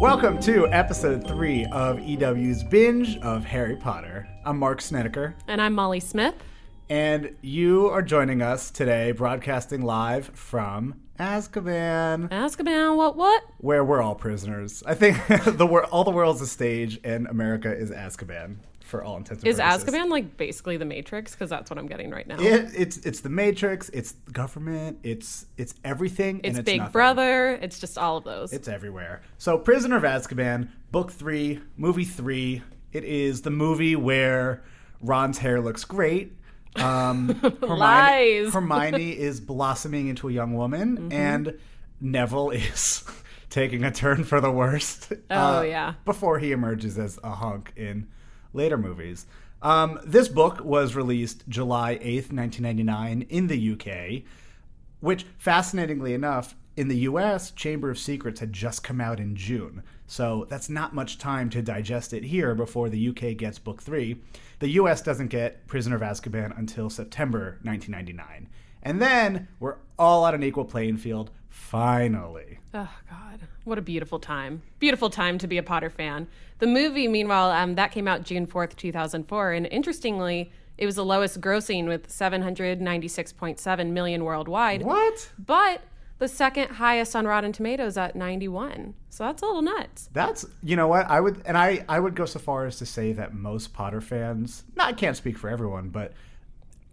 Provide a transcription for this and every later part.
Welcome to episode three of EW's binge of Harry Potter. I'm Marc Snetiker, And I'm Molly Smith. and you are joining us today, broadcasting live from Azkaban, Azkaban, what, what? where we're all prisoners. I think the wor- all the world's a stage, and America is Azkaban for all intents and Is purposes. Azkaban like basically the Matrix? Because that's what I'm getting right now. It, it's it's the Matrix. It's government. It's it's everything. it's and it's Big nothing. Brother. It's just all of those. It's everywhere. So, Prisoner of Azkaban, book three, movie three. It is the movie where Ron's hair looks great. Um, Hermione, Lies. Hermione is blossoming into a young woman, Mm-hmm. and Neville is taking a turn for the worst. uh, Oh, yeah. Before he emerges as a hunk in later movies. Um, this book was released July 8th, 1999, in the UK which fascinatingly enough in the US Chamber of Secrets had just come out in June. So that's not much time to digest it here before the UK gets book 3. The US doesn't get Prisoner of Azkaban until September 1999. And then we're all on an equal playing field finally. Oh God, what a beautiful time! Beautiful time to be a Potter fan. The movie, meanwhile, um, that came out June fourth, two thousand four, and interestingly, it was the lowest grossing with seven hundred ninety six point seven million worldwide. What? But the second highest on Rotten Tomatoes at ninety one. So that's a little nuts. That's you know what I would and I I would go so far as to say that most Potter fans, no, I can't speak for everyone, but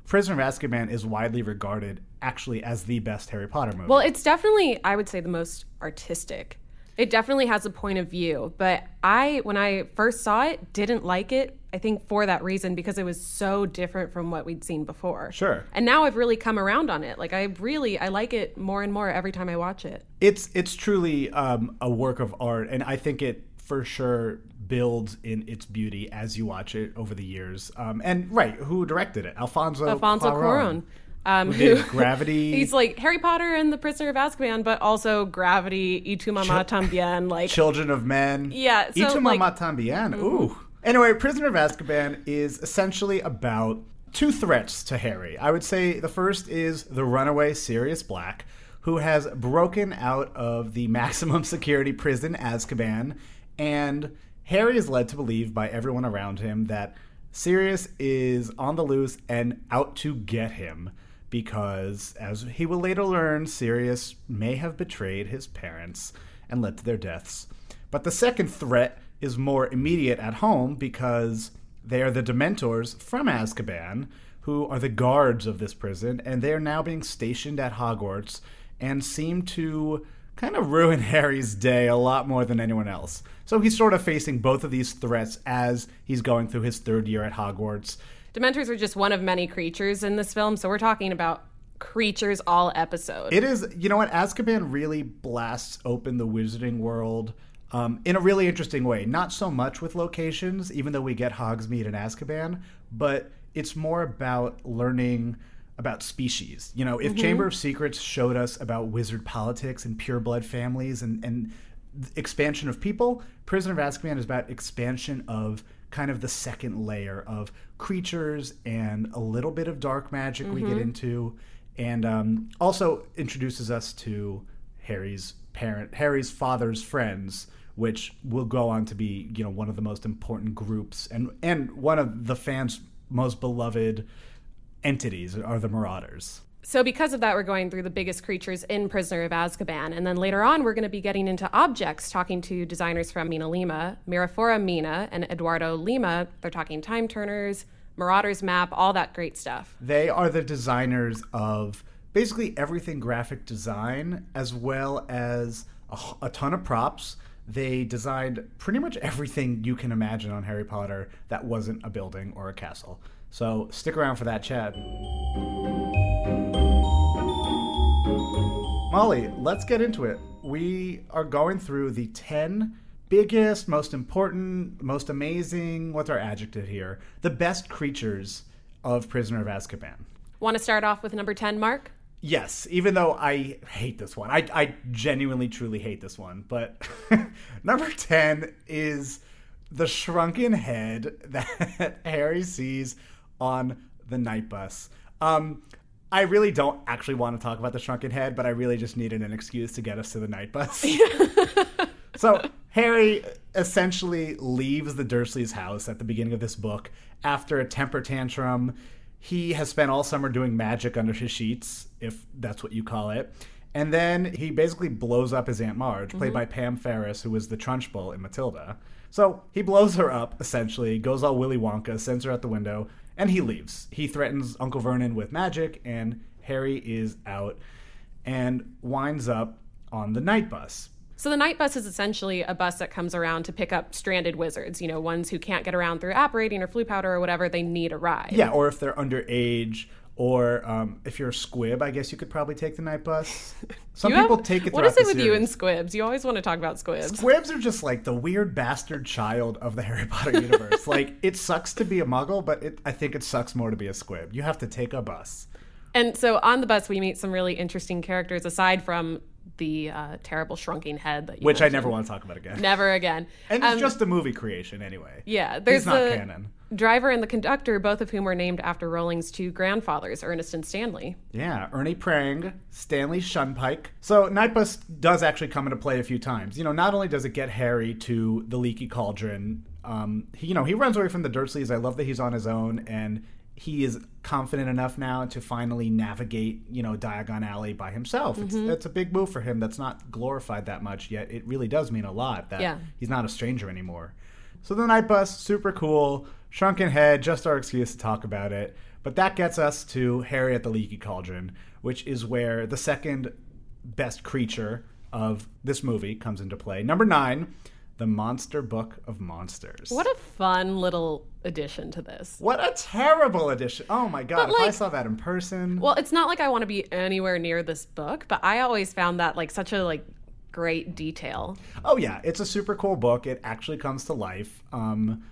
Prisoner of Azkaban is widely regarded actually as the best Harry Potter movie. Well, it's definitely, I would say, the most artistic. It definitely has a point of view, but I, when I first saw it, didn't like it. I think for that reason because it was so different from what we'd seen before. Sure. And now I've really come around on it. Like I really, I like it more and more every time I watch it. it's it's truly um, a work of art, and I think it for sure builds in its beauty as you watch it over the years. Um, and right, who directed it? Alfonso Alfonso Cuarón. Cuarón. Um, Who who Gravity? He's like Harry Potter and the Prisoner of Azkaban, but also Gravity, Y tu mamá también. Like Children of Men. Yeah, so, Y tu like- mamá también. Ooh. Anyway, Prisoner of Azkaban is essentially about two threats to Harry. I would say the first is the runaway Sirius Black, who has broken out of the maximum security prison Azkaban, and Harry is led to believe by everyone around him that Sirius is on the loose and out to get him because, as he will later learn, Sirius may have betrayed his parents and led to their deaths. But the second threat is more immediate at home because they are the Dementors from Azkaban, who are the guards of this prison, and they are now being stationed at Hogwarts and seem to kind of ruin Harry's day a lot more than anyone else. So he's sort of facing both of these threats as he's going through his third year at Hogwarts. Dementors are just one of many creatures in this film, so we're talking about creatures all episode. It is, you know what? Azkaban really blasts open the wizarding world um, in a really interesting way. Not so much with locations, even though we get Hogsmeade and Azkaban, but it's more about learning about species. You know, if Chamber of Secrets showed us about wizard politics and pureblood families and, and expansion of people, Prisoner of Azkaban is about expansion of kind of the second layer of creatures and a little bit of dark magic we get into and um, also introduces us to Harry's parent, Harry's father's friends, which will go on to be, you know, one of the most important groups and and one of the fans' most beloved entities are the Marauders. So, because of that, we're going through the biggest creatures in Prisoner of Azkaban. And then later on, we're going to be getting into objects, talking to designers from Mina Lima, Miraphora Mina, and Eduardo Lima. They're talking time turners, Marauders map, all that great stuff. They are the designers of basically everything graphic design, as well as a ton of props. They designed pretty much everything you can imagine on Harry Potter that wasn't a building or a castle. So stick around for that chat. Molly, let's get into it. We are going through the 10 biggest, most important, most amazing, what's our adjective here? The best creatures of Prisoner of Azkaban. Want to start off with number 10, Mark? Yes, even though I hate this one. I, I genuinely, truly hate this one. But number 10 is the shrunken head that Harry sees on the night bus. Um, I really don't actually want to talk about the shrunken head, but I really just needed an excuse to get us to the night bus. so Harry essentially leaves the Dursleys' house at the beginning of this book after a temper tantrum. He has spent all summer doing magic under his sheets, if that's what you call it. And then he basically blows up his Aunt Marge, played mm-hmm. by Pam Ferris, who was the Trunchbull in Matilda. So he blows her up, essentially, goes all Willy Wonka, sends her out the window, and he leaves. He threatens Uncle Vernon with magic, and Harry is out and winds up on the night bus. So the night bus is essentially a bus that comes around to pick up stranded wizards, you know, ones who can't get around through apparating or flu powder or whatever, they need a ride. Yeah, or if they're underage, or um, if you're a squib, I guess you could probably take the night bus. Some You have- people take it. The night bus. What is it with you and squibs? You always want to talk about squibs. Squibs are just like the weird bastard child of the Harry Potter universe. like it sucks to be a Muggle, but it, I think it sucks more to be a squib. You have to take a bus. And so on the bus, we meet some really interesting characters aside from the uh, terrible shrunking head that you which I never want to talk about again. Never again. And it's Um, just a movie creation anyway. yeah, there's He's not the canon. Driver and the conductor, both of whom were named after Rowling's two grandfathers, Ernest and Stanley. Yeah, Ernie Prang, Stanley Shunpike. So Nightbus does actually come into play a few times. You know, not only does it get Harry to the Leaky Cauldron, um, he, you know, he runs away from the Dursleys. I love that he's on his own and he is confident enough now to finally navigate, you know, Diagon Alley by himself. It's, it's a big move for him. That's not glorified that much yet. It really does mean a lot that Yeah. he's not a stranger anymore. So the night bus, super cool. Shrunken head, just our excuse to talk about it. But that gets us to Harry at the Leaky Cauldron, which is where the second best creature of this movie comes into play. Number nine, the Monster Book of Monsters. What a fun little addition to this. What a terrible addition! Oh my god! But, if I saw that in person, Well, it's not like I want to be anywhere near this book, but I always found that like such a like great detail. Oh yeah, it's a super cool book. It actually comes to life. Um,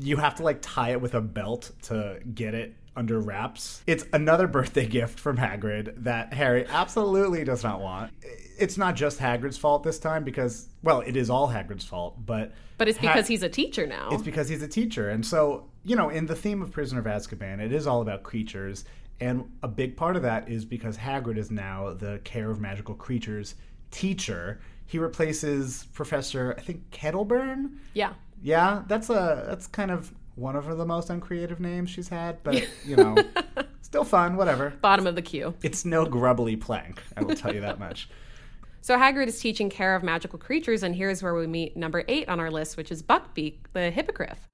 you have to like tie it with a belt to get it under wraps. It's another birthday gift from Hagrid that Harry absolutely does not want. It's not just Hagrid's fault this time because, well, it is all Hagrid's fault, but But it's Ha- because he's a teacher now. it's because he's a teacher. And so, you know, in the theme of Prisoner of Azkaban, it is all about creatures. And a big part of that is because Hagrid is now the care of magical creatures teacher. He replaces Professor, I think, Kettleburn. yeah. Yeah, that's a that's kind of one of the most uncreative names she's had, but you know, still fun. Whatever. Bottom of the queue. It's no grubbly plank. I will tell you that much. So Hagrid is teaching care of magical creatures, and here's where we meet number eight on our list, which is Buckbeak, the hippogriff.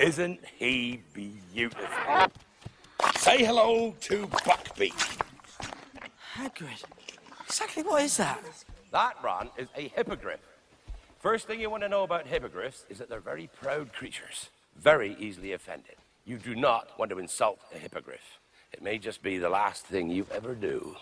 Isn't he beautiful? Say hello to Buckbeak. Hagrid. Exactly what is that? That, Ron, is a hippogriff. First thing you want to know about hippogriffs is that they're very proud creatures, very easily offended. You do not want to insult a hippogriff. It may just be the last thing you ever do.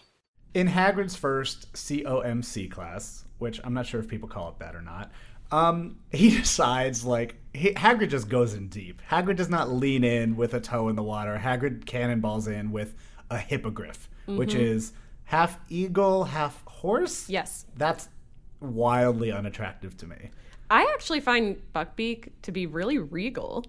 in Hagrid's first COMC class, which I'm not sure if people call it that or not, um, he decides like he, Hagrid just goes in deep. Hagrid does not lean in with a toe in the water. Hagrid cannonballs in with a hippogriff, which is half eagle, half horse. Yes. that's wildly unattractive to me. I actually find Buckbeak to be really regal.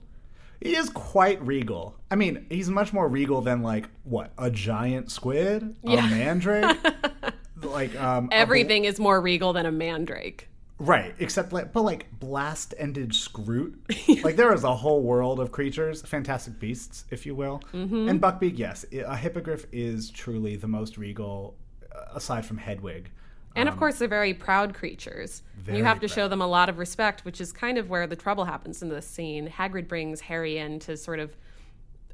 He is quite regal. I mean, he's much more regal than like what a giant squid, Yeah. a mandrake, like um, a bl- Everything is more regal than a mandrake. Right, except like, but like blast ended skrewt. like there is a whole world of creatures, fantastic beasts, if you will. Mm-hmm. And Buckbeak, yes, a hippogriff is truly the most regal, uh, aside from Hedwig. And of um, course, they're very proud creatures. Very you have to proud. show them a lot of respect, which is kind of where the trouble happens in this scene. Hagrid brings Harry in to sort of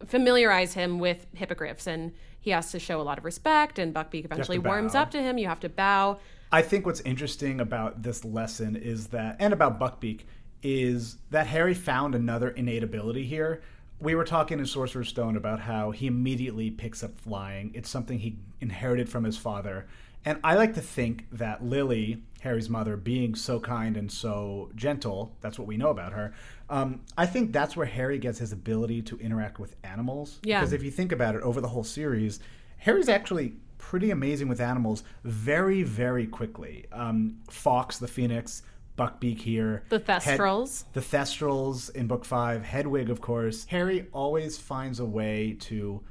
familiarize him with hippogriffs, and he has to show a lot of respect. And Buckbeak eventually warms up to him. You have to bow. I think what's interesting about this lesson is that, and about Buckbeak, is that Harry found another innate ability here. We were talking in Sorcerer's Stone about how he immediately picks up flying. It's something he inherited from his father. And I like to think that Lily, Harry's mother, being so kind and so gentle, that's what we know about her. Um, I think that's where Harry gets his ability to interact with animals. Yeah. Because if you think about it over the whole series, Harry's actually pretty amazing with animals very, very quickly. Um, Fawkes the Phoenix, Buckbeak here. The Hed- Thestrals. the Thestrals in book five, Hedwig, of course. Harry always finds a way to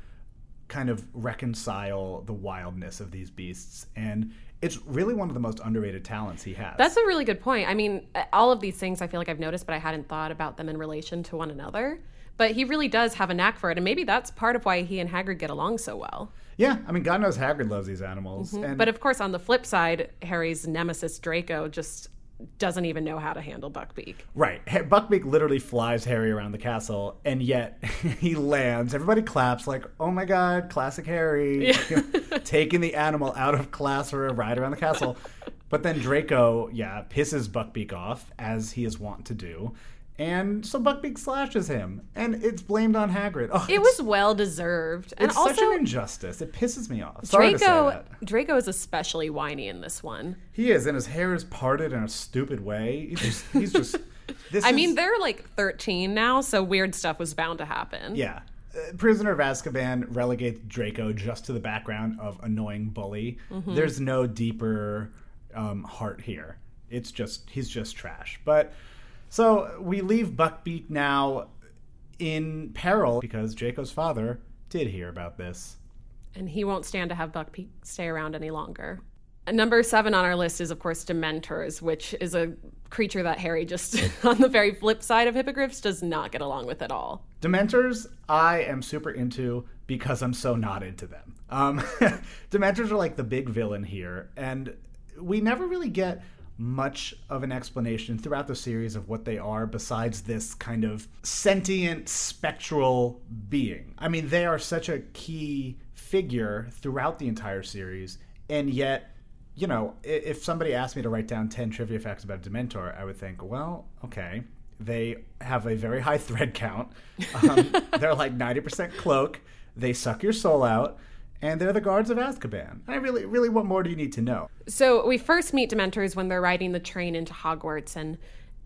kind of reconcile the wildness of these beasts. And it's really one of the most underrated talents he has. That's a really good point. I mean, uh, all of these things I feel like I've noticed, but I hadn't thought about them in relation to one another. But he really does have a knack for it, and maybe that's part of why he and Hagrid get along so well. yeah, I mean, God knows Hagrid loves these animals. Mm-hmm. And But of course, on the flip side, Harry's nemesis Draco just doesn't even know how to handle Buckbeak. Right. Buckbeak literally flies Harry around the castle, and yet he lands. Everybody claps, like, oh my god, classic Harry. Taking the animal out of class for a ride around the castle. But then Draco, yeah, pisses Buckbeak off, as he is wont to do. And so Buckbeak slashes him, and it's blamed on Hagrid. Oh, It was well deserved, and it's also such an injustice. It pisses me off. Sorry to say Draco. that. Draco is especially whiny in this one. He is, and his hair is parted in a stupid way. He's just, he's just. This I is- mean, they're like 13 now, so weird stuff was bound to happen. Yeah. Uh, Prisoner of Azkaban relegates Draco just to the background of annoying bully. Mm-hmm. There's no deeper um, heart here. It's just he's just trash. But so we leave Buckbeak now in peril because Draco's father did hear about this. and he won't stand to have Buckbeak stay around any longer. Number seven on our list is, of course, Dementors, which is a creature that Harry just, on the very flip side of hippogriffs, does not get along with at all. Dementors, I am super into because I'm so not into them. Um, Dementors are like the big villain here, and we never really get much of an explanation throughout the series of what they are besides this kind of sentient spectral being. I mean, they are such a key figure throughout the entire series, and yet you know, if somebody asked me to write down 10 trivia facts about Dementor, I would think, well, okay. They have a very high thread count. Um, they're like 90% cloak. They suck your soul out. And they're the guards of Azkaban. I really, really, what more do you need to know? So we first meet Dementors when they're riding the train into Hogwarts, and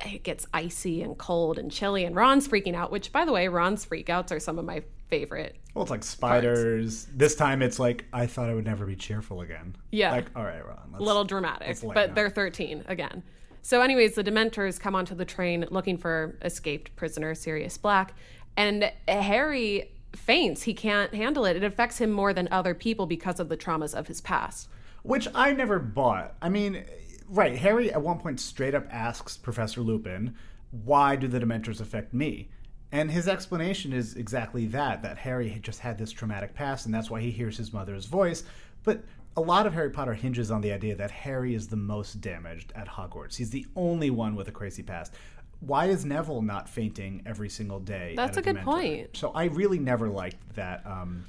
it gets icy and cold and chilly, and Ron's freaking out. Which, by the way, Ron's freakouts are some of my favorite. Well, it's like spiders. This time it's like, I thought I would never be cheerful again. Yeah. Like, all right, Ron. Let's, A little dramatic, but up. they're 13 again. So, anyways, the Dementors come onto the train looking for escaped prisoner Sirius Black, and Harry faints. He can't handle it. It affects him more than other people because of the traumas of his past. Which I never bought. I mean, right, Harry at one point straight up asks Professor Lupin, why do the Dementors affect me? And his explanation is exactly that, that Harry had just had this traumatic past and that's why he hears his mother's voice. But a lot of Harry Potter hinges on the idea that Harry is the most damaged at Hogwarts. He's the only one with a crazy past. Why is Neville not fainting every single day? That's at a good Dementor? point. So I really never liked that. Um,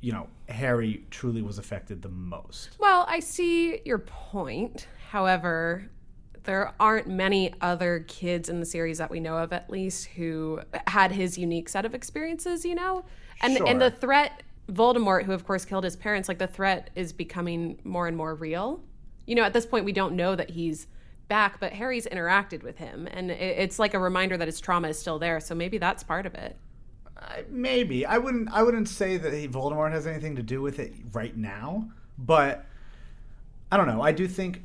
you know, Harry truly was affected the most. Well, I see your point. However, there aren't many other kids in the series that we know of, at least, who had his unique set of experiences. You know, and and the threat, Voldemort, who of course killed his parents, like the threat is becoming more and more real. You know, at this point, we don't know that he's back, but Harry's interacted with him, and it's like a reminder that his trauma is still there. So maybe that's part of it. I- maybe I wouldn't. I wouldn't say that he, Voldemort has anything to do with it right now, but I don't know. I do think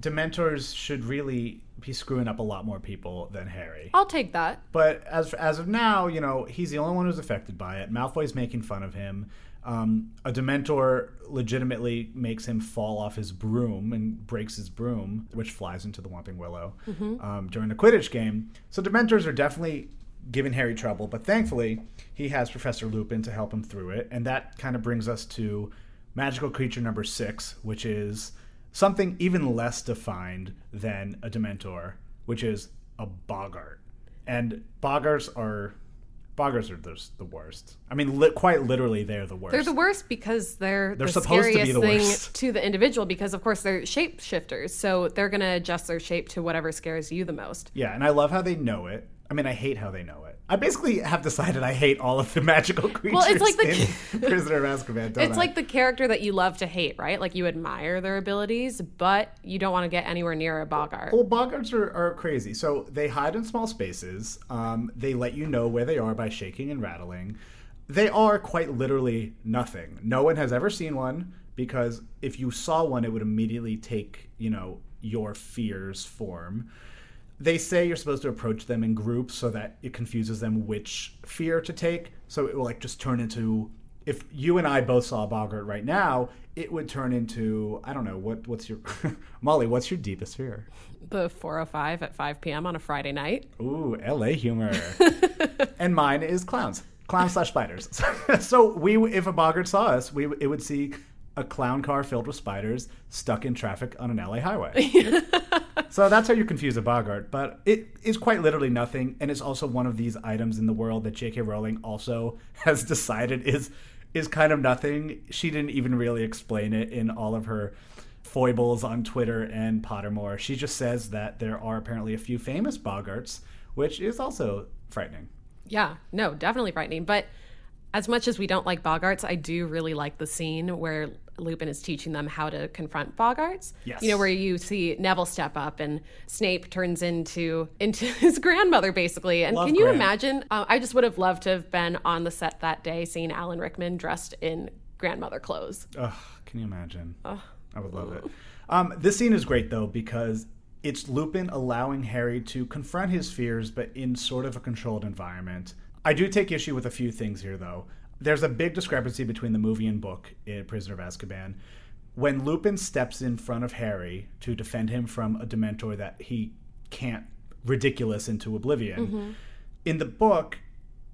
Dementors should really be screwing up a lot more people than Harry. I'll take that. But as as of now, you know, he's the only one who's affected by it. Malfoy's making fun of him. Um, a Dementor legitimately makes him fall off his broom and breaks his broom, which flies into the Whomping Willow um, during the Quidditch game. So Dementors are definitely giving Harry trouble, but thankfully he has Professor Lupin to help him through it, and that kind of brings us to magical creature number six, which is something even less defined than a Dementor, which is a Boggart. And Boggarts are Boggarts are the, the worst. I mean, li- quite literally, they're the worst. They're the worst because they're, They're the supposed to be the thing worst. to the individual because of course they're shapeshifters. So they're going to adjust their shape to whatever scares you the most. Yeah, and I love how they know it. I mean, I hate how they know it. I basically have decided I hate all of the magical creatures well, it's like the- in Prisoner of Azkaban. It's I? like the character that you love to hate, right? Like you admire their abilities, but you don't want to get anywhere near a Boggart. Well, boggarts are, are crazy. So they hide in small spaces. Um, they let you know where they are by shaking and rattling. They are quite literally nothing. No one has ever seen one because if you saw one, it would immediately take you know your fear's form. They say you're supposed to approach them in groups so that it confuses them which fear to take. So it will like just turn into if you and I both saw a Boggart right now, it would turn into I don't know what what's your Molly. What's your deepest fear? The 405 at 5 p.m. on a Friday night. Ooh, L.A. humor. and mine is clowns, clowns slash spiders. so we, if a Boggart saw us, we it would see a clown car filled with spiders stuck in traffic on an LA highway. So that's how you confuse a Boggart. But it is quite literally nothing, and it's also one of these items in the world that J.K. Rowling also has decided is is kind of nothing. She didn't even really explain it in all of her foibles on Twitter and Pottermore. She just says that there are apparently a few famous Boggarts, which is also frightening. Yeah, no, definitely frightening. But as much as we don't like Boggarts, I do really like the scene where Lupin is teaching them how to confront Boggarts. Yes. You know, where you see Neville step up and Snape turns into into his grandmother, basically. And Love can you imagine? Uh, I just would have loved to have been on the set that day seeing Alan Rickman dressed in grandmother clothes. Ugh, can you imagine? I would love it. Um, this scene is great though because it's Lupin allowing Harry to confront his fears, but in sort of a controlled environment. I do take issue with a few things here though. There's a big discrepancy between the movie and book in Prisoner of Azkaban. When Lupin steps in front of Harry to defend him from a Dementor that he can't ridiculous into oblivion, mm-hmm. in the book,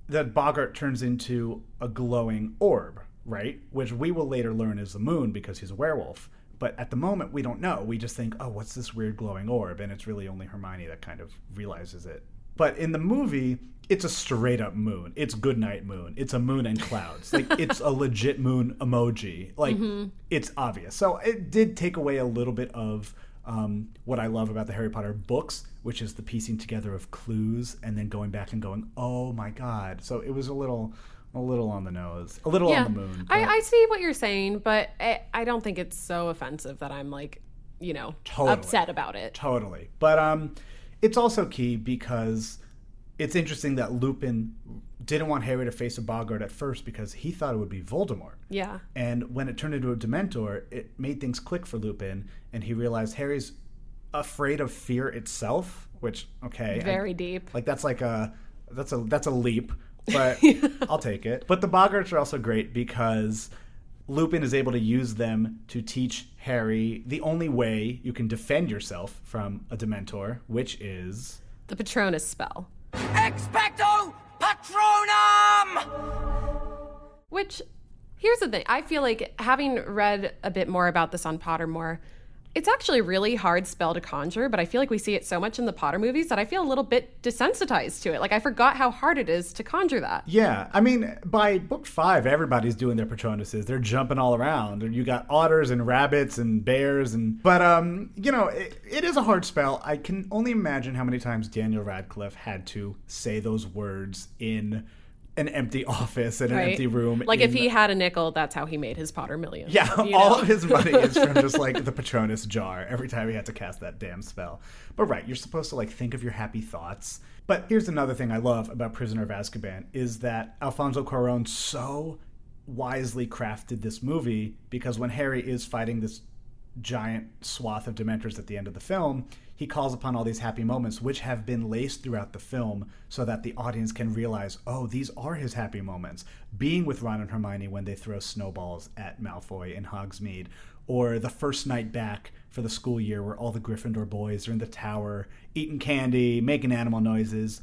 that Boggart turns into a glowing orb, right? Which we will later learn is the moon because he's a werewolf. But at the moment, we don't know. We just think, oh, what's this weird glowing orb? And it's really only Hermione that kind of realizes it. But in the movie, it's a straight up moon. It's Goodnight Moon. It's a moon and clouds. Like, it's a legit moon emoji. Like, it's obvious. So it did take away a little bit of um, what I love about the Harry Potter books, which is the piecing together of clues and then going back and going, "Oh my god!" So it was a little, a little on the nose, a little on the moon. I, I see what you're saying, but I, I don't think it's so offensive that I'm like, you know, Totally. upset about it. Totally. But um, it's also key because it's interesting that Lupin didn't want Harry to face a Boggart at first because he thought it would be Voldemort. Yeah. And when it turned into a Dementor, it made things click for Lupin, and he realized Harry's afraid of fear itself. Which okay, I- Very deep. Like that's like a that's a that's a leap, but I'll take it. But the Boggarts are also great because Lupin is able to use them to teach Harry the only way you can defend yourself from a Dementor, which is The Patronus spell. Expecto Patronum! Which, here's the thing. I feel like having read a bit more about this on Pottermore, it's actually really hard spell to conjure, but I feel like we see it so much in the Potter movies that I feel a little bit desensitized to it. Like I forgot how hard it is to conjure that. yeah. I mean, by book five, everybody's doing their Patronuses. They're jumping all around, you got otters and rabbits and bears, and but um, you know, it, it is a hard spell. I can only imagine how many times Daniel Radcliffe had to say those words in an empty office in an empty room. Like if he had a nickel, that's how he made his Potter million. Yeah, all know? of his money is from just like the Patronus jar every time he had to cast that damn spell. But right, you're supposed to like think of your happy thoughts. But here's another thing I love about Prisoner of Azkaban is that Alfonso Cuarón so wisely crafted this movie because when Harry is fighting this giant swath of Dementors at the end of the film, he calls upon all these happy moments, which have been laced throughout the film so that the audience can realize, oh, these are his happy moments. Being with Ron and Hermione when they throw snowballs at Malfoy in Hogsmeade, or the first night back for the school year where all the Gryffindor boys are in the tower, eating candy, making animal noises.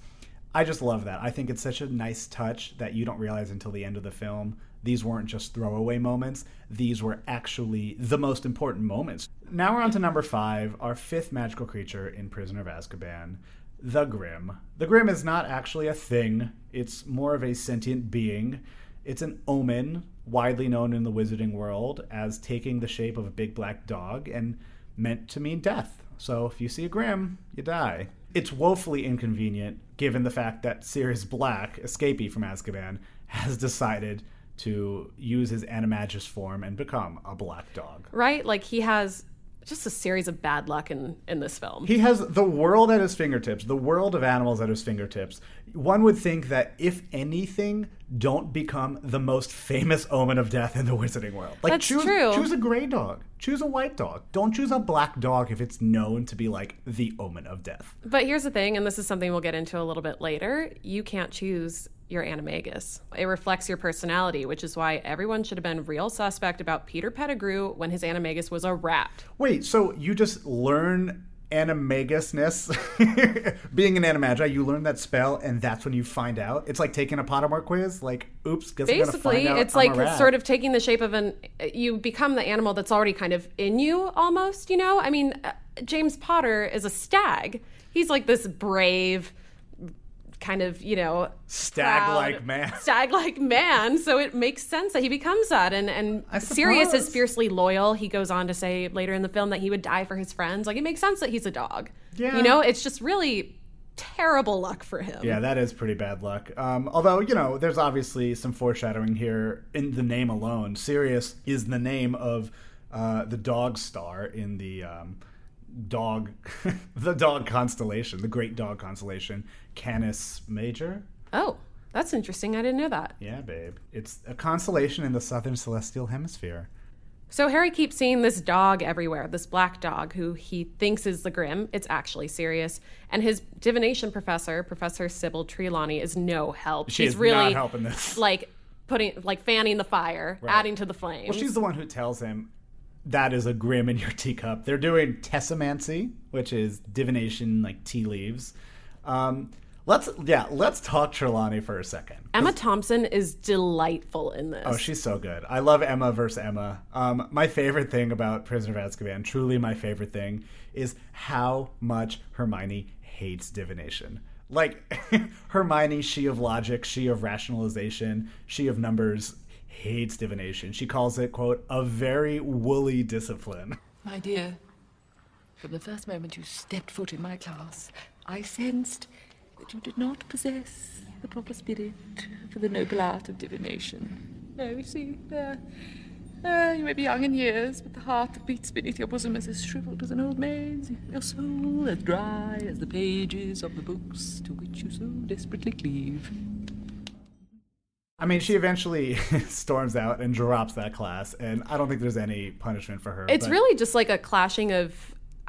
I just love that. I think it's such a nice touch that you don't realize until the end of the film. These weren't just throwaway moments, these were actually the most important moments. Now we're on to number five, our fifth magical creature in Prisoner of Azkaban, the Grim. The Grim is not actually a thing, it's more of a sentient being. It's an omen, widely known in the wizarding world as taking the shape of a big black dog and meant to mean death. So if you see a Grim, you die. It's woefully inconvenient given the fact that Sirius Black, escapee from Azkaban, has decided to use his animagus form and become a black dog. Right? Like he has just a series of bad luck in in this film. He has the world at his fingertips, the world of animals at his fingertips. One would think that if anything, don't become the most famous omen of death in the wizarding world. Like That's choose true. choose a gray dog. Choose a white dog. Don't choose a black dog if it's known to be like the omen of death. But here's the thing, and this is something we'll get into a little bit later. You can't choose your animagus. It reflects your personality, which is why everyone should have been real suspect about Peter Pettigrew when his animagus was a rat. Wait, so you just learn animagusness being an animagi you learn that spell and that's when you find out it's like taking a pottermore quiz like oops guess Basically, find out it's I'm like sort of taking the shape of an. You become the animal that's already kind of in you, almost. You know, I mean, uh, James Potter is a stag. He's like this brave, kind of you know Stag-like man. stag-like man. So it makes sense that he becomes that. And and Sirius is fiercely loyal. He goes on to say later in the film that he would die for his friends. Like it makes sense that he's a dog. Yeah. you know, it's just really terrible luck for him. Yeah, that is pretty bad luck. Um, although, you know, there's obviously some foreshadowing here in the name alone. Sirius is the name of uh, the dog star in the um, dog, the dog constellation, the great dog constellation, Canis Major. Oh, that's interesting. I didn't know that. Yeah, babe. It's a constellation in the southern celestial hemisphere. So Harry keeps seeing this dog everywhere, this black dog who he thinks is the Grim. It's actually Sirius. And his divination professor, Professor Sybil Trelawney, is no help. She she's really not helping this. like putting like fanning the fire, adding to the flames. Well, she's the one who tells him that is a grim in your teacup. They're doing tasseomancy, which is divination, like tea leaves. Um, let's yeah, let's talk Trelawney for a second. Emma Thompson is delightful in this. Oh, she's so good. I love Emma versus Emma. Um, my favorite thing about Prisoner of Azkaban, truly my favorite thing, is how much Hermione hates divination. Like Hermione, she of logic, she of rationalization, she of numbers, hates divination. She calls it, quote, a very woolly discipline. My dear, from the first moment you stepped foot in my class, I sensed that you did not possess the proper spirit for the noble art of divination. No, you see, there. Uh, you may be young in years, but the heart that beats beneath your bosom is as shriveled as an old maid's, your soul as dry as the pages of the books to which you so desperately cleave. I mean, she eventually storms out and drops that class, and I don't think there's any punishment for her. It's but- really just like a clashing of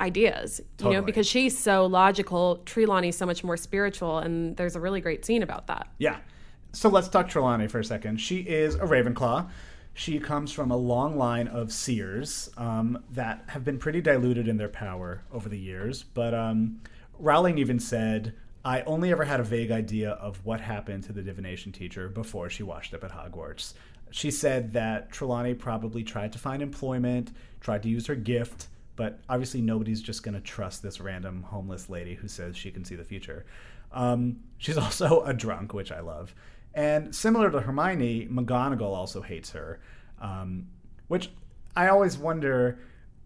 ideas, you know, because she's so logical, Trelawney's so much more spiritual, and there's a really great scene about that. Yeah. So let's talk Trelawney for a second. She is a Ravenclaw. She comes from a long line of seers um, that have been pretty diluted in their power over the years. But um, Rowling even said, I only ever had a vague idea of what happened to the divination teacher before she washed up at Hogwarts. She said that Trelawney probably tried to find employment, tried to use her gift, but obviously nobody's just going to trust this random homeless lady who says she can see the future. Um, she's also a drunk, which I love. And similar to Hermione, McGonagall also hates her, um, which I always wonder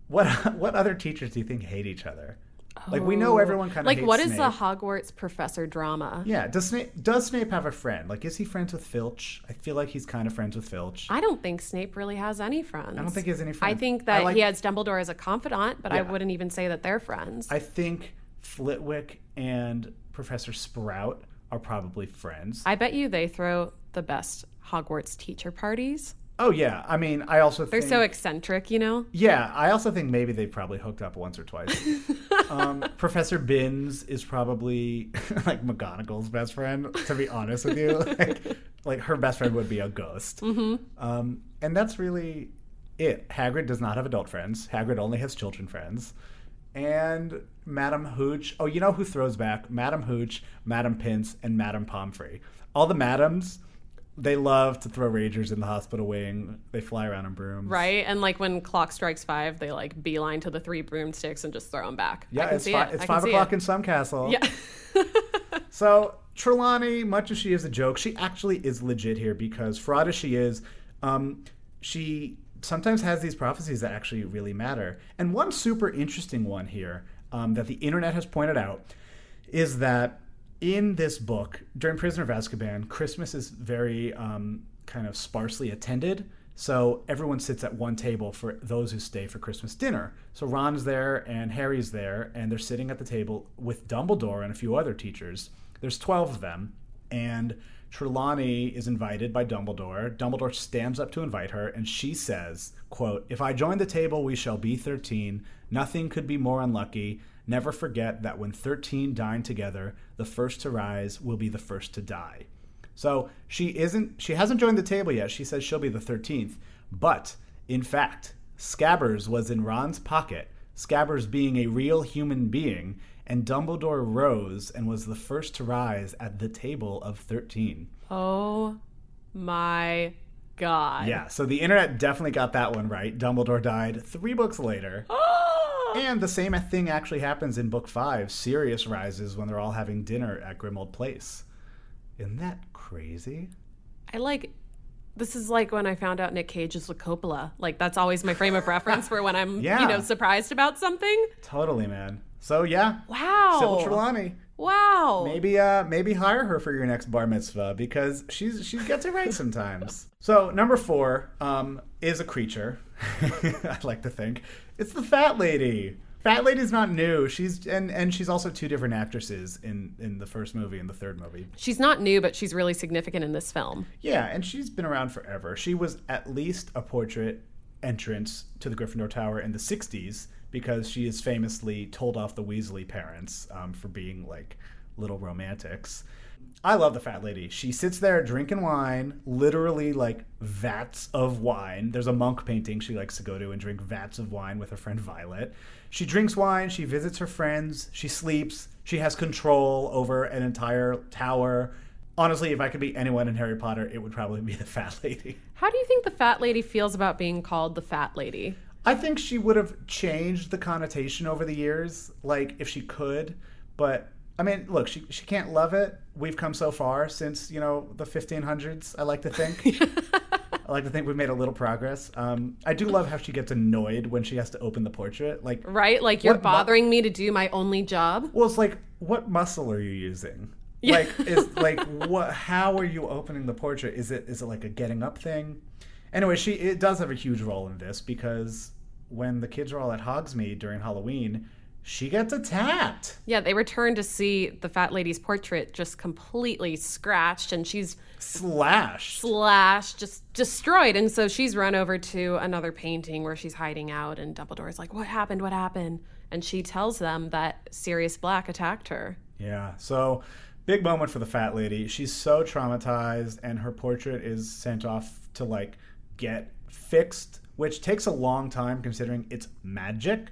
what what other teachers do you think hate each other? Like we know everyone kind of. Like, what is Snape. the Hogwarts professor drama? yeah? Does Snape does Snape have a friend? Like, is he friends with Filch? I feel like he's kind of friends with Filch. I don't think Snape really has any friends. I don't think he has any friends. I think I that like- he has Dumbledore as a confidant, but I wouldn't even say that they're friends. I think Flitwick and Professor Sprout are probably friends. I bet you they throw the best Hogwarts teacher parties. Oh yeah, I mean, I also think They're think so eccentric, you know? Yeah, I also think maybe they probably hooked up once or twice. um, Professor Binns is probably like McGonagall's best friend. To be honest with you, like, like her best friend would be a ghost. Mm-hmm. Um, and that's really it. Hagrid does not have adult friends. Hagrid only has children friends. And Madam Hooch. Oh, you know who throws back? Madam Hooch, Madam Pince, and Madam Pomfrey. All the madams. They love to throw ragers in the hospital wing. They fly around in brooms. Right? And like when clock strikes five, they like beeline to the three broomsticks and just throw them back. I Yeah, can it's, see fi- it. it's I five o'clock it. in some castle. Yeah. So Trelawney, much as she is a joke, she actually is legit here because fraud as she is, um, she sometimes has these prophecies that actually really matter. And one super interesting one here um, that the internet has pointed out is that in this book, during Prisoner of Azkaban, Christmas is very um, kind of sparsely attended. So everyone sits at one table for those who stay for Christmas dinner. So Ron's there and Harry's there, and they're sitting at the table with Dumbledore and a few other teachers. There's 12 of them, and Trelawney is invited by Dumbledore. Dumbledore stands up to invite her, and she says, quote, If I join the table, we shall be 13. Nothing could be more unlucky. Never forget that when 13 dine together, the first to rise will be the first to die. So she isn't. She hasn't joined the table yet. She says she'll be the thirteenth. But in fact, Scabbers was in Ron's pocket. Scabbers being a real human being, and Dumbledore rose and was the first to rise at the table of thirteen. Oh my god. Yeah. So the internet definitely got that one right. Dumbledore died three books later. Oh And the same thing actually happens in book five. Sirius rises when they're all having dinner at Grimmauld Place. Isn't that crazy? I like this is like when I found out Nick Cage is with Coppola. Like that's always my frame of reference for when I'm Yeah. you know surprised about something. Totally, man. So yeah, Wow. Sybil Trelawney. Wow. Maybe uh maybe hire her for your next bar mitzvah because she's she gets it right sometimes. so number four um is a creature. I'd like to think. It's the fat lady. Fat lady's not new. She's and and she's also two different actresses in in the first movie and the third movie. She's not new, but she's really significant in this film. Yeah, and she's been around forever. She was at least a portrait entrance to the Gryffindor Tower in the 60s because she is famously told off the Weasley parents um, for being like little romantics. I love the fat lady. She sits there drinking wine, literally like vats of wine. There's a monk painting she likes to go to and drink vats of wine with her friend Violet. She drinks wine, she visits her friends, she sleeps, she has control over an entire tower. Honestly, if I could be anyone in Harry Potter, it would probably be the fat lady. How do you think the fat lady feels about being called the fat lady? I think she would have changed the connotation over the years, like if she could. But I mean, look, she she can't love it. We've come so far since you know the 1500s. I like to think. I like to think we've made a little progress. Um, I do love how she gets annoyed when she has to open the portrait. Like, Right? Like you're What mu- bothering me to do my only job. well, it's like, what muscle are you using? Like, is like what? How are you opening the portrait? Is it is it like a getting up thing? Anyway, she it does have a huge role in this because when the kids are all at Hogsmeade during Halloween, she gets attacked. Yeah, they return to see the fat lady's portrait just completely scratched and she's Slashed. slashed, just destroyed. And so she's run over to another painting where she's hiding out and Dumbledore's like, "What happened? What happened?" And she tells them that Sirius Black attacked her. Yeah. So big moment for the fat lady. She's so traumatized, and her portrait is sent off to like get fixed, which takes a long time considering it's magic.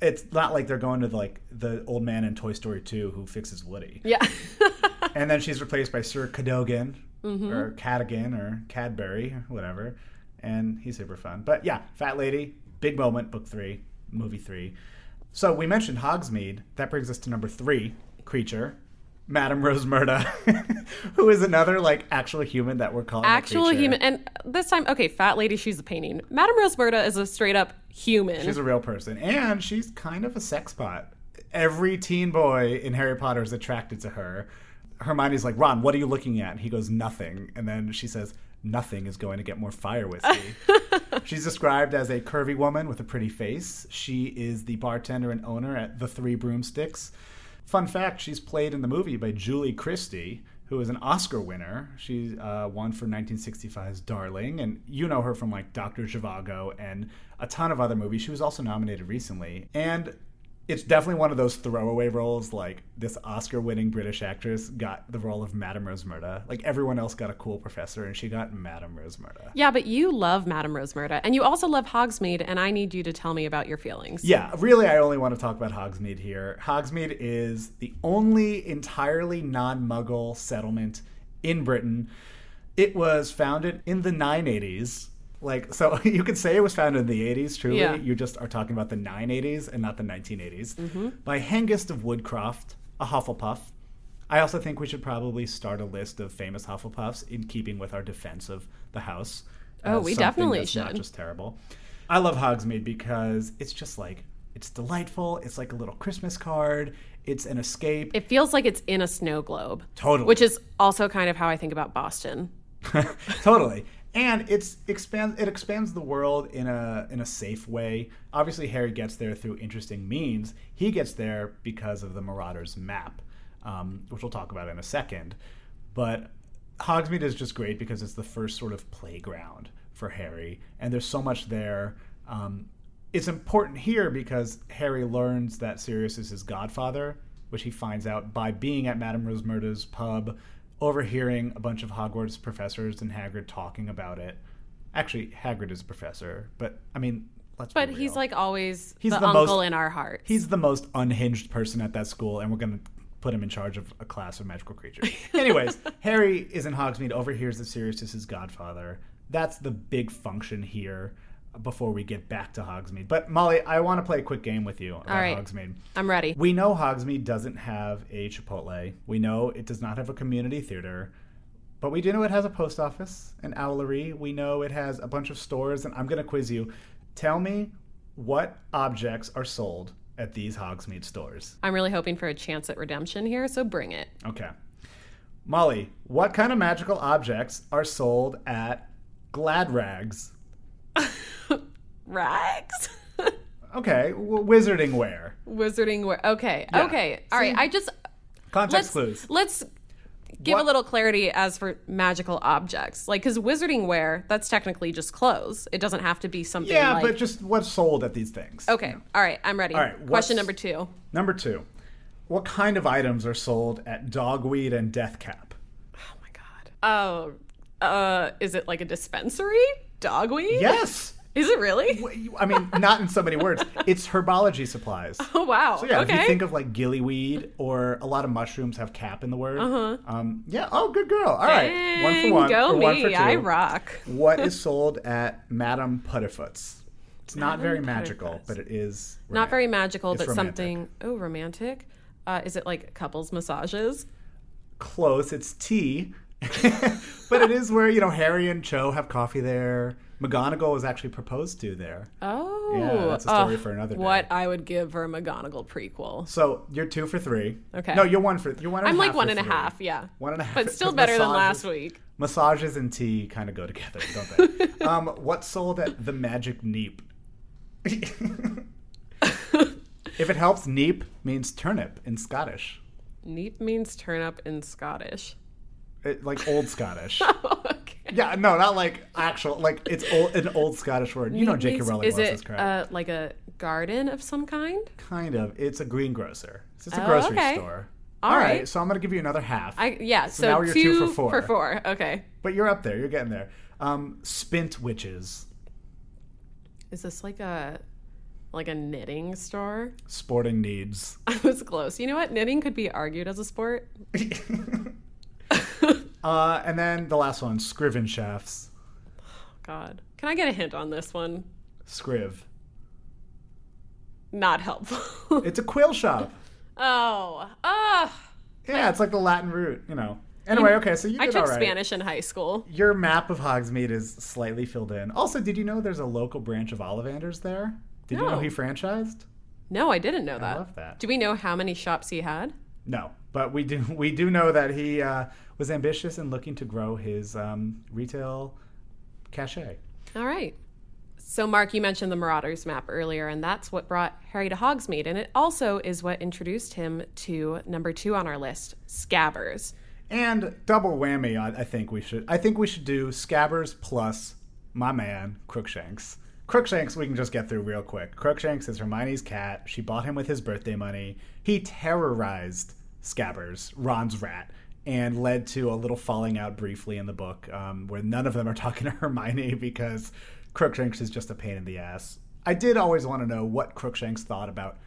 It's not like they're going to like the old man in Toy Story 2 who fixes Woody. Yeah. And then she's replaced by Sir Cadogan mm-hmm. or Cadogan or Cadbury or whatever. And he's super fun. But yeah, Fat Lady, big moment, book three, movie three. So we mentioned Hogsmeade. That brings us to number three, creature. Madame Rosmerta, who is another like actual human that we're calling Actual human. And this time, okay, fat lady, she's a painting. Madame Roseberta is a straight up human. She's a real person, and she's kind of a sex pot. Every teen boy in Harry Potter is attracted to her. Hermione's like, Ron, what are you looking at? And he goes, nothing. And then she says, nothing is going to get more fire whiskey. She's described as a curvy woman with a pretty face. She is the bartender and owner at the Three Broomsticks. Fun fact: she's played in the movie by Julie Christie, who is an Oscar winner. She uh, won for 1965's Darling, and you know her from like Doctor Zhivago and a ton of other movies. She was also nominated recently, and it's definitely one of those throwaway roles. Like this Oscar-winning British actress got the role of Madame Rosmerta. Like everyone else got a cool professor, and she got Madame Rosmerta. yeah, but you love Madame Rosmerta, and you also love Hogsmeade, and I need you to tell me about your feelings. Yeah, really, I only want to talk about Hogsmeade here. Hogsmeade is the only entirely non muggle settlement in Britain. It was founded in the 980s. Like, so you could say it was founded in the 80s, truly. Yeah. You just are talking about the 980s and not the 1980s. Mm-hmm. By Hengist of Woodcroft, a Hufflepuff. I also think we should probably start a list of famous Hufflepuffs in keeping with our defense of the house. Oh, we definitely that's Not just terrible. I love Hogsmeade because it's just like it's delightful. It's like a little Christmas card. It's an escape. It feels like it's in a snow globe. Totally. Which is also kind of how I think about Boston. totally. And it's expands it expands the world in a in a safe way. Obviously Harry gets there through interesting means. He gets there because of the Marauders map, um, which we'll talk about in a second. But Hogsmeade is just great because it's the first sort of playground for Harry, and there's so much there. Um, it's important here because Harry learns that Sirius is his godfather, which he finds out by being at Madame Rosmerta's pub overhearing a bunch of Hogwarts professors and Hagrid talking about it. Actually, Hagrid is a professor, but I mean, let's But he's like always He's the, the uncle most- in our hearts. He's the most unhinged person at that school, and we're going to put him in charge of a class of magical creatures. Anyways, Harry is in Hogsmeade, overhears that Sirius is his godfather. That's the big function here before we get back to Hogsmeade. But Molly, I want to play a quick game with you about right. Hogsmeade. I'm ready. We know Hogsmeade doesn't have a Chipotle. We know it does not have a community theater. But we do know it has a post office, an owlery. We know it has a bunch of stores, and I'm going to quiz you. Tell me what objects are sold at these Hogsmeade stores. I'm really hoping for a chance at redemption here, so bring it. Okay. Molly, what kind of magical objects are sold at Gladrags? Rags? Okay, w- wizarding wear. Wizarding wear. Okay. Yeah. Okay. All right. I just Context let's clues. let's give What- a little clarity as for magical objects. Like cuz wizarding wear, that's technically just clothes. It doesn't have to be something Yeah, like but just what's sold at these things. Okay. All right. I'm ready. All right, Question number 2. Number two, what kind of items are sold at Dogweed and Deathcap? Oh my god. Oh, uh is it like a dispensary? Dogweed? Yes. Is it really? I mean, not in so many words. It's herbology supplies. Oh wow. So yeah, okay. if you think of like gillyweed or a lot of mushrooms have cap in the word. Uh-huh. Um, yeah. Oh, good girl. All right, one for Dang, one. Go or me. one for two. I rock. What is sold at Madame Puddifoot's? It's not very Madame magical, but it is Not very magical, It's but romantic. something oh romantic. Uh, is it like couples massages? close. It's tea, but it is where you know Harry and Cho have coffee there. McGonagall was actually proposed to there. Oh, Yeah, that's a story ugh, for another day. What I would give for a McGonagall prequel. So you're two for three. Okay. No, you're one for you're one. And I'm like one and a half, yeah. One and a half. But still better than last week. Massages and tea kind of go together, don't they? um, what's sold at the Magic Neep? if it helps, Neep means turnip in Scottish, Neep means turnip in Scottish. It, like old Scottish. okay. yeah, no, not like actual. Like it's old, an old Scottish word. You know, J.K. Rowling Is it uh, like a garden of some kind? kind of. It's a greengrocer. It's just a Oh, grocery okay. store. All All right. right, so I'm gonna give you another half. I yeah. So, now you're two for four. For four. Okay. But you're up there. You're getting there. Um, Spintwitches, Is this like a like a knitting store? sporting needs. I was close. You know what? Knitting could be argued as a sport. Uh, and then the last one, Scrivenshaft's. God. Can I get a hint on this one? Scriv. Not helpful. It's a quill shop. oh. Ah. Yeah, it's like the Latin root, you know. Anyway, okay, so you I took right. Spanish in high school. Your map of Hogsmeade is slightly filled in. Also, did you know there's a local branch of Ollivanders there? Did you know he franchised? No, I didn't know that. I love that. Do we know how many shops he had? No, but we do we do know that he uh, was ambitious and looking to grow his um, retail cachet. All right. So, Marc, you mentioned the Marauders map earlier, and that's what brought Harry to Hogsmeade, and it also is what introduced him to number two on our list, Scabbers. And double whammy, I, I think we should. I think we should do Scabbers plus my man Crookshanks. Crookshanks, we can just get through real quick. Crookshanks is Hermione's cat. She bought him with his birthday money. He terrorized Scabbers, Ron's rat, and led to a little falling out briefly in the book, um, where none of them are talking to Hermione because Crookshanks is just a pain in the ass. I did always want to know what Crookshanks thought about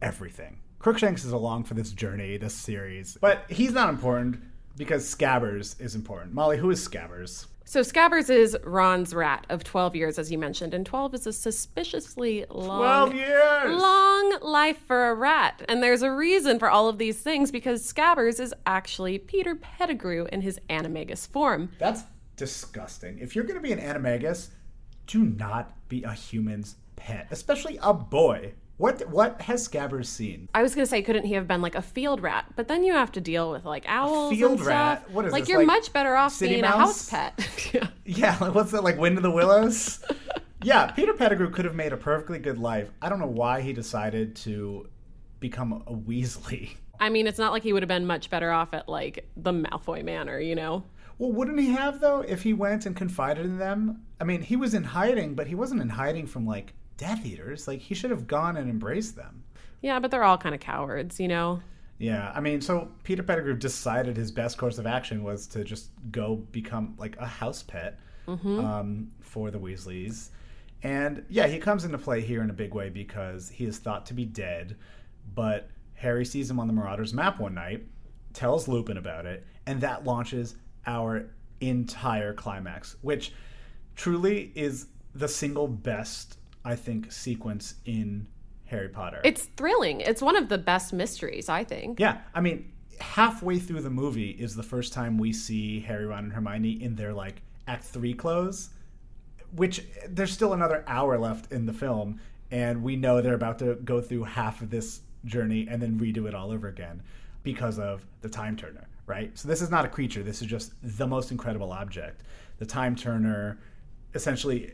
everything. Crookshanks is along for this journey, this series, but he's not important because Scabbers is important. Molly, who is Scabbers? So, Scabbers is Ron's rat of 12 years, as you mentioned, and 12 is a suspiciously long. 12 years! Long life for a rat. And there's a reason for all of these things because Scabbers is actually Peter Pettigrew in his animagus form. That's disgusting. If you're going to be an animagus, do not be a human's pet, especially a boy. What what has Scabbers seen? I was gonna say, couldn't he have been like a field rat? But then you have to deal with like owls. field and stuff. rat? What is like this, you're like much better off being a Mouse? house pet. Yeah. Yeah, like what's that like Wind of the Willows? yeah, Peter Pettigrew could have made a perfectly good life. I don't know why he decided to become a Weasley. I mean, it's not like he would have been much better off at like the Malfoy Manor, you know? Well, wouldn't he have though if he went and confided in them? I mean, he was in hiding, but he wasn't in hiding from like Death Eaters. Like he should have gone and embraced them. Yeah, but they're all kind of cowards, you know? Yeah, I mean, so Peter Pettigrew decided his best course of action was to just go become like a house pet um, for the Weasleys. And yeah, he comes into play here in a big way because he is thought to be dead, but Harry sees him on the Marauders map one night, tells Lupin about it, and that launches our entire climax, which truly is the single best, I think, sequence in Harry Potter. It's thrilling. It's one of the best mysteries, I think. Yeah, I mean, halfway through the movie is the first time we see Harry, Ron, and Hermione in their like Act Three clothes, which there's still another hour left in the film, and we know they're about to go through half of this journey and then redo it all over again because of the time turner, right? So this is not a creature. This is just the most incredible object. The time turner, essentially,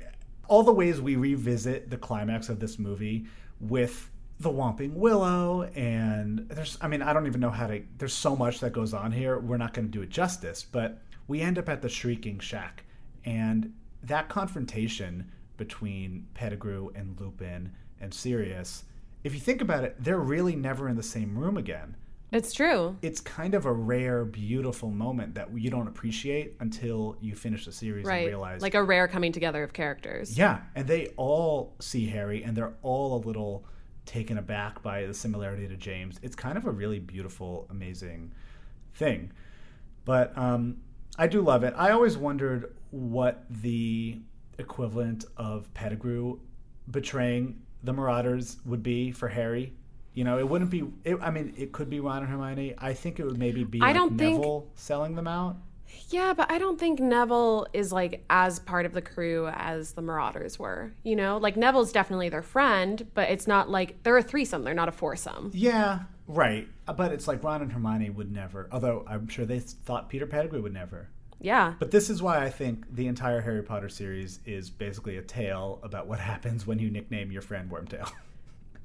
all the ways we revisit the climax of this movie with the Whomping Willow, and there's, I mean, I don't even know how to, there's so much that goes on here. We're not going to do it justice, but we end up at the Shrieking Shack, and that confrontation between Pettigrew and Lupin and Sirius, if you think about it, they're really never in the same room again. It's true. It's kind of a rare, beautiful moment that you don't appreciate until you finish the series and realize Like a rare coming together of characters. yeah, and they all see Harry, and they're all a little taken aback by the similarity to James. It's kind of a really beautiful, amazing thing. But um, I do love it. I always wondered what the equivalent of Pettigrew betraying the Marauders would be for Harry. You know, it wouldn't be. It, I mean, it could be Ron and Hermione. I think it would maybe be I like don't think- Neville selling them out. Yeah, but I don't think Neville is like as part of the crew as the Marauders were. You know, like Neville's definitely their friend, but it's not like they're a threesome. They're not a foursome. Yeah, right. Uh, but it's like Ron and Hermione would never. Although I'm sure they thought Peter Pettigrew would never. Yeah. But this is why I think the entire Harry Potter series is basically a tale about what happens when you nickname your friend Wormtail.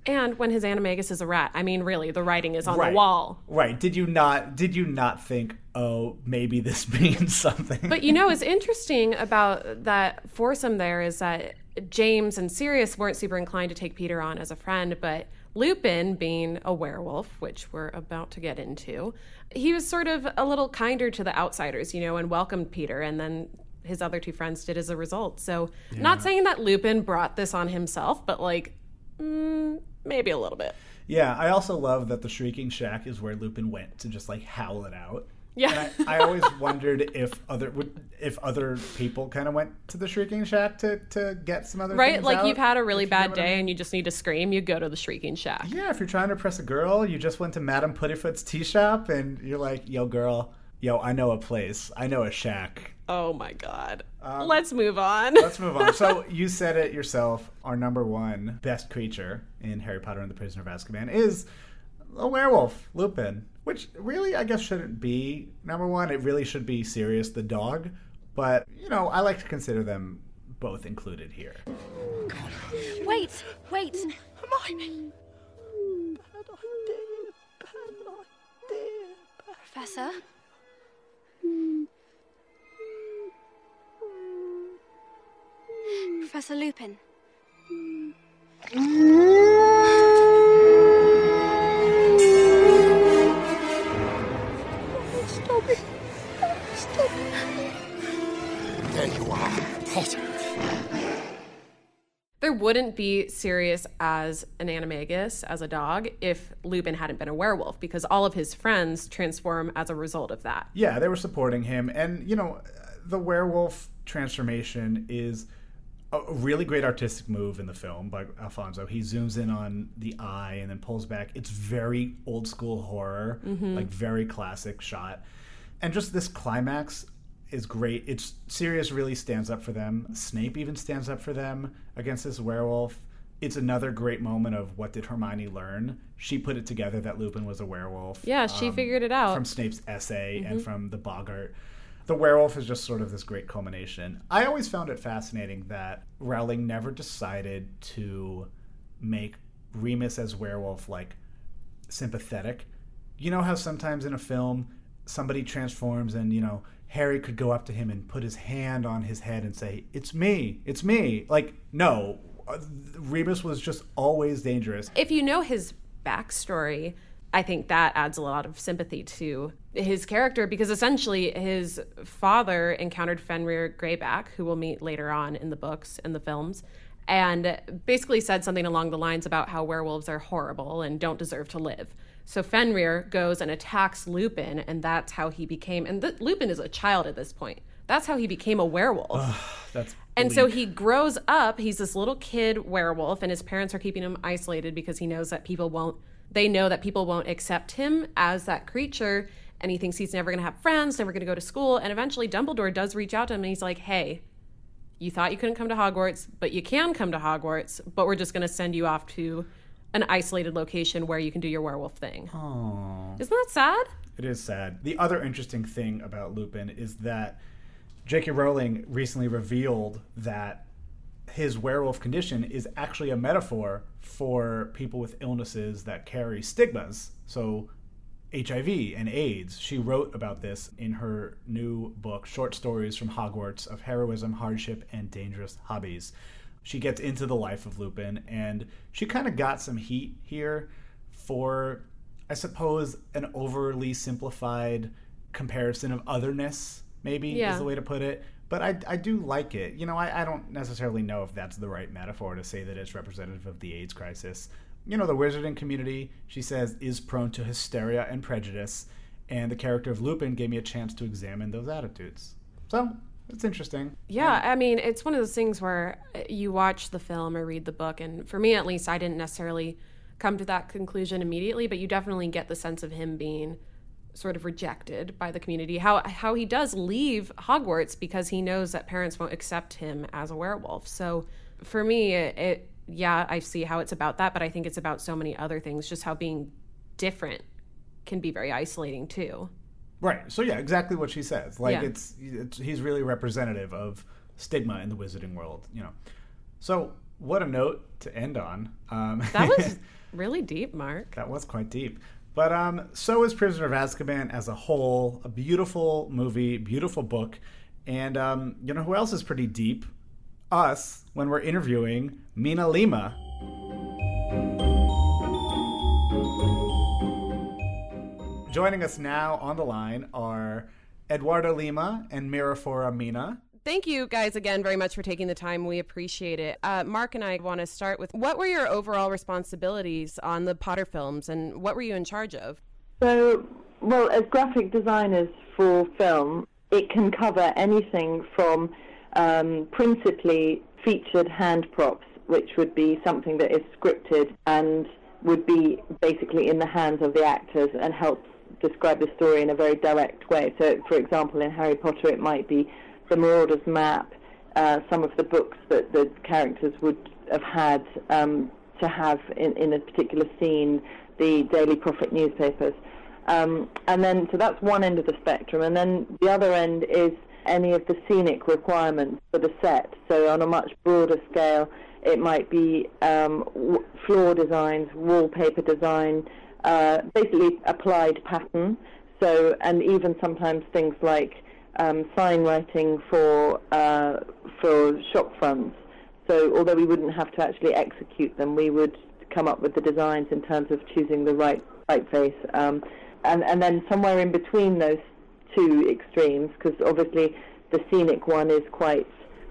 And when his animagus is a rat. I mean, really, the writing is on Right. the wall. Right. Did you not did you not think, "Oh, maybe this means something?" But you know, what's interesting about that foursome there is that James and Sirius weren't super inclined to take Peter on as a friend, but Lupin, being a werewolf, which we're about to get into, he was sort of a little kinder to the outsiders, you know, and welcomed Peter, and then his other two friends did as a result. So, not saying that Lupin brought this on himself, but like, mm, maybe a little bit. yeah, I also love that the Shrieking Shack is where Lupin went to just like howl it out. Yeah. And I, I always wondered if other if other people kind of went to the Shrieking Shack to to get some other Right? Like out, you've had a really if you know bad what I day mean. and you just need to scream, you go to the Shrieking Shack. Yeah, if you're trying to impress a girl, you just went to Madame Puddifoot's tea shop and you're like, yo, girl, yo, I know a place. I know a shack. Oh my God. Um, let's move on. Let's move on. So you said it yourself. Our number one best creature in Harry Potter and the Prisoner of Azkaban is a werewolf, Lupin. Which really, I guess, shouldn't be number one. It really should be Sirius the dog. But, you know, I like to consider them both included here. Wait, wait. Hermione! Bad idea, bad idea. Professor? Hmm. Professor Lupin. Stop it. Stop it. There you are, Potter. There wouldn't be Sirius as an animagus, as a dog, if Lupin hadn't been a werewolf, because all of his friends transform as a result of that. Yeah, they were supporting him. And, you know, the werewolf transformation is a really great artistic move in the film by Alfonso. He zooms in on the eye and then pulls back. It's very old school horror, mm-hmm. like very classic shot. And just this climax is great. It's Sirius really stands up for them. Snape even stands up for them against this werewolf. It's another great moment of what did Hermione learn? She put it together that Lupin was a werewolf Yeah, she um, figured it out. from Snape's essay and mm-hmm. from the Boggart. The werewolf is just sort of this great culmination. I always found it fascinating that Rowling never decided to make Remus as werewolf like sympathetic. You know how sometimes in a film somebody transforms and you know Harry could go up to him and put his hand on his head and say, "It's me, it's me." Like no, uh, Remus was just always dangerous. If you know his backstory, I think that adds a lot of sympathy to his character because essentially his father encountered Fenrir Greyback, who we'll meet later on in the books and the films, and basically said something along the lines about how werewolves are horrible and don't deserve to live. So Fenrir goes and attacks Lupin, and that's how he became. And th- Lupin is a child at this point. That's how he became a werewolf. That's And so he grows up, he's this little kid werewolf, and his parents are keeping him isolated because he knows that people won't, they know that people won't accept him as that creature. And he thinks he's never going to have friends, never going to go to school. And eventually Dumbledore does reach out to him and he's like, hey, you thought you couldn't come to Hogwarts, but you can come to Hogwarts, but we're just going to send you off to an isolated location where you can do your werewolf thing. Isn't that sad? It is sad. The other interesting thing about Lupin is that J.K. Rowling recently revealed that his werewolf condition is actually a metaphor for people with illnesses that carry stigmas. So, HIV and AIDS. She wrote about this in her new book, Short Stories from Hogwarts of Heroism, Hardship, and Dangerous Hobbies. She gets into the life of Lupin, and she kind of got some heat here for, I suppose, an overly simplified comparison of otherness, maybe Yeah. is the way to put it. But I, I do like it. You know, I, I don't necessarily know if that's the right metaphor to say that it's representative of the AIDS crisis. You know, the wizarding community, she says, is prone to hysteria and prejudice, and the character of Lupin gave me a chance to examine those attitudes. So, it's interesting. Yeah, I mean, it's one of those things where you watch the film or read the book, and for me at least, I didn't necessarily come to that conclusion immediately, but you definitely get the sense of him being sort of rejected by the community. How how he does leave Hogwarts because he knows that parents won't accept him as a werewolf. So for me, it, it yeah, I see how it's about that, but I think it's about so many other things. Just how being different can be very isolating too. Right. So yeah, exactly what she says. Like Yeah. it's, it's he's really representative of stigma in the wizarding world. You know. So what a note to end on. Um, That was really deep, Marc. that was quite deep. But um, so is Prisoner of Azkaban as a whole. A beautiful movie, beautiful book, and um, you know who else is pretty deep? Us when we're interviewing MinaLima. Joining us now on the line are Eduardo Lima and Miraphora Mina. Thank you guys again very much for taking the time. We appreciate it. Uh, Marc and I want to start with what were your overall responsibilities on the Potter films and what were you in charge of? So, well, as graphic designers for film, it can cover anything from um, principally featured hand props, which would be something that is scripted and would be basically in the hands of the actors and help describe the story in a very direct way. So, for example, in Harry Potter, it might be the Marauder's map, uh, some of the books that the characters would have had um, to have in, in a particular scene, the Daily Prophet newspapers. Um, and then, so that's one end of the spectrum. And then the other end is any of the scenic requirements for the set. So on a much broader scale, it might be um, w- floor designs, wallpaper design, uh, basically applied pattern. So, and even sometimes things like um, sign writing for uh, for shop fronts. So, although we wouldn't have to actually execute them, we would come up with the designs in terms of choosing the right typeface. Um, and, and then somewhere in between those two extremes, because obviously the scenic one is quite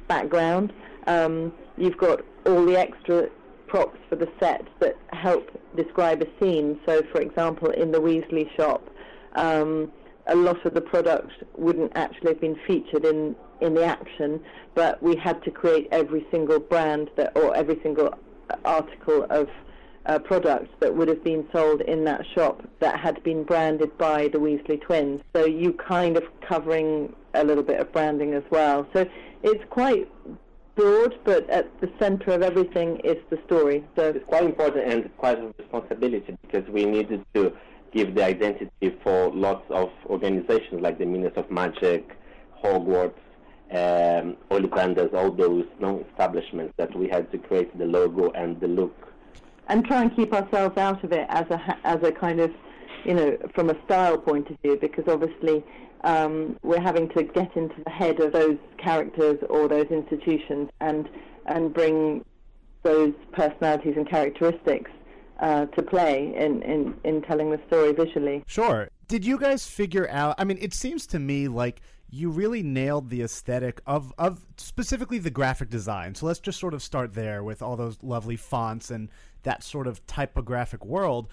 background, um, you've got all the extra props for the set that help describe a scene. So, for example, in the Weasley shop, um, a lot of the product wouldn't actually have been featured in, in the action, but we had to create every single brand that, or every single article of uh, product that would have been sold in that shop that had been branded by the Weasley twins. So you kind of covering a little bit of branding as well. So it's quite broad, but at the center of everything is the story. So It's quite important and quite a responsibility because we needed to give the identity for lots of organizations like the Ministry of Magic, Hogwarts, um, Ollivanders, all those non-establishments that we had to create the logo and the look. And try and keep ourselves out of it as a as a kind of you know from a style point of view because obviously um, we're having to get into the head of those characters or those institutions and and bring those personalities and characteristics uh, to play in, in, in telling the story visually. Sure. Did you guys figure out? I mean, it seems to me like you really nailed the aesthetic of, of specifically the graphic design. So let's just sort of start there with all those lovely fonts and that sort of typographic world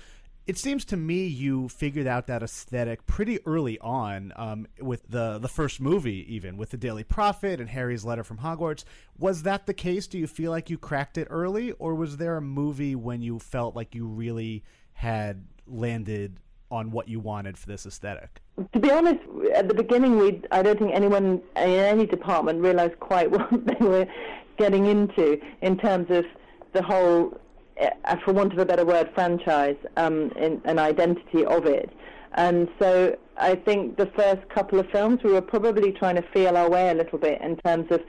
it seems to me you figured out that aesthetic pretty early on um, with the the first movie, even with the Daily Prophet and Harry's letter from Hogwarts. Was that the case? Do you feel like you cracked it early, or was there a movie when you felt like you really had landed on what you wanted for this aesthetic? To be honest, at the beginning, we I don't think anyone in any department realized quite what they were getting into in terms of the whole uh, for want of a better word, franchise, um, in, an identity of it. And so I think the first couple of films, we were probably trying to feel our way a little bit in terms of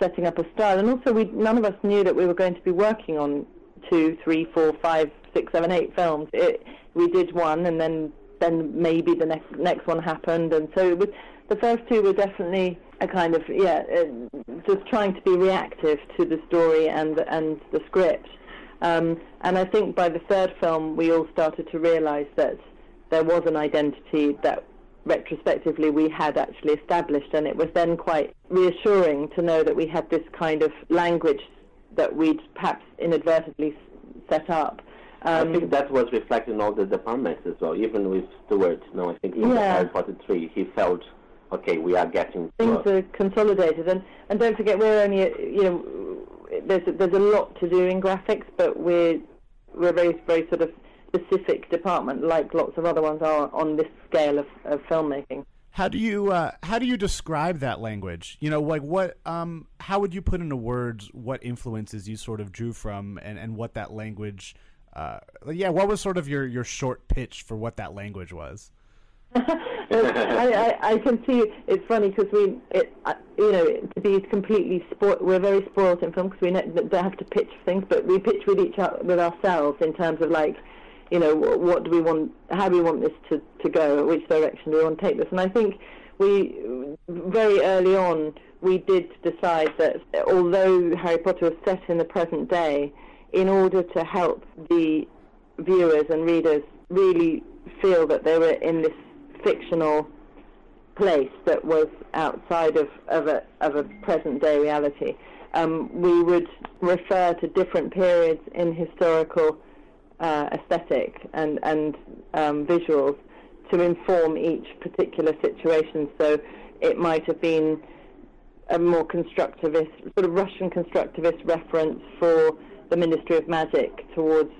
setting up a style. And also, we none of us knew that we were going to be working on two, three, four, five, six, seven, eight films. It, we did one, and then then maybe the next next one happened. And so it was, the first two were definitely a kind of yeah, uh, just trying to be reactive to the story and and the script. Um, and I think by the third film, we all started to realise that there was an identity that retrospectively we had actually established, and it was then quite reassuring to know that we had this kind of language that we'd perhaps inadvertently set up. Um, I think that was reflected in all the departments as well, even with Stuart. No, I think in yeah. Harry Potter 3, he felt, okay, we are getting... Things are consolidated. And, and don't forget, we're only, you know, there's there's a lot to do in graphics, but we're we're a very very sort of specific department, like lots of other ones are on this scale of, of filmmaking. How do you uh, how do you describe that language? You know, like what um, how would you put into words what influences you sort of drew from, and, and what that language? Uh, yeah, what was sort of your, your short pitch for what that language was? I, I, I, can see it's funny because we, it, uh, you know, to be completely spoiled, we're very spoiled in film because we don't have to pitch things, but we pitch with each other, with ourselves in terms of like, you know, what do we want, how do we want this to, to go, which direction do we want to take this, and I think we very early on we did decide that although Harry Potter was set in the present day, in order to help the viewers and readers really feel that they were in this fictional place that was outside of, of, a, of a present day reality. Um, we would refer to different periods in historical uh, aesthetic and, and um, visuals to inform each particular situation. So it might have been a more constructivist, sort of Russian constructivist reference for the Ministry of Magic towards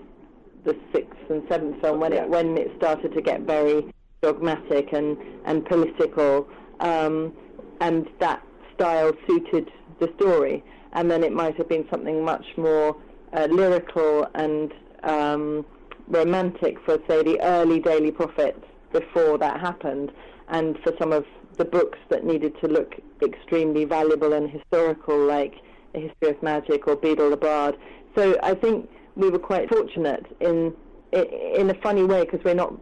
the sixth and seventh film when it when it started to get very dogmatic and, and political, um, and that style suited the story. And then it might have been something much more uh, lyrical and um, romantic for, say, the early Daily Prophet before that happened, and for some of the books that needed to look extremely valuable and historical, like A History of Magic or Beedle the Bard. So I think we were quite fortunate in in a funny way because we're not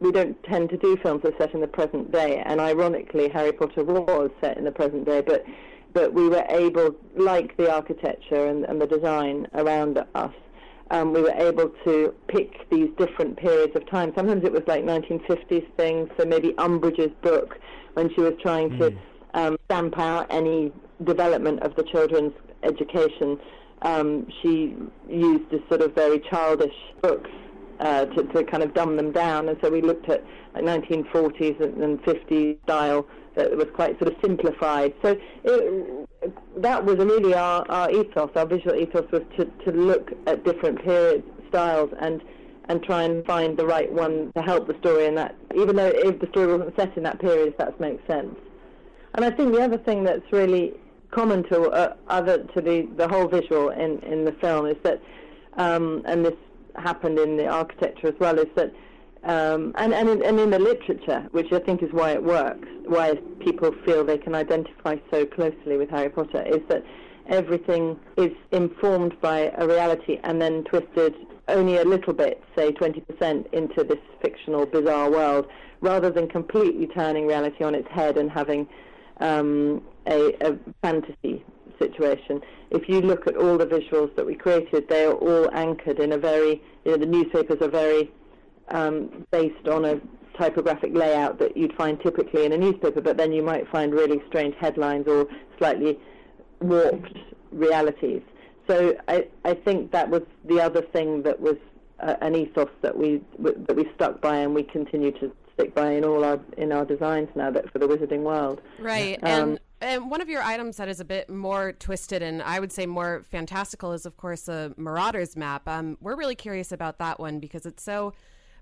we don't tend to do films that are set in the present day, and ironically, Harry Potter was set in the present day, but but we were able, like the architecture and, and the design around us, um, we were able to pick these different periods of time. Sometimes it was like 1950s things, so maybe Umbridge's book when she was trying mm. to hmm. um, stamp out any development of the children's education. Um, she used this sort of very childish books uh, to, to kind of dumb them down. And so we looked at like 1940s and 50s style that was quite sort of simplified. So it, that was really our, our ethos. Our visual ethos was to, to look at different period styles and and try and find the right one to help the story and that, even though if the story wasn't set in that period, that makes sense. And I think the other thing that's really common to uh, other to the, the whole visual in, in the film is that, um, and this happened in the architecture as well is that, um, and, and, in, and in the literature, which I think is why it works, why people feel they can identify so closely with Harry Potter, is that everything is informed by a reality and then twisted only a little bit, say 20%, into this fictional, bizarre world, rather than completely turning reality on its head and having um, a, a fantasy situation. If you look at all the visuals that we created, they are all anchored in a very, you know, the newspapers are very um, based on a typographic layout that you'd find typically in a newspaper, but then you might find really strange headlines or slightly warped realities. So I, I think that was the other thing that was uh, an ethos that we that we stuck by and we continue to stick by in all our in our designs now that for the Wizarding World. Right. Um, and and one of your items that is a bit more twisted and I would say more fantastical is, of course, a Marauders map. Um, we're really curious about that one because it's so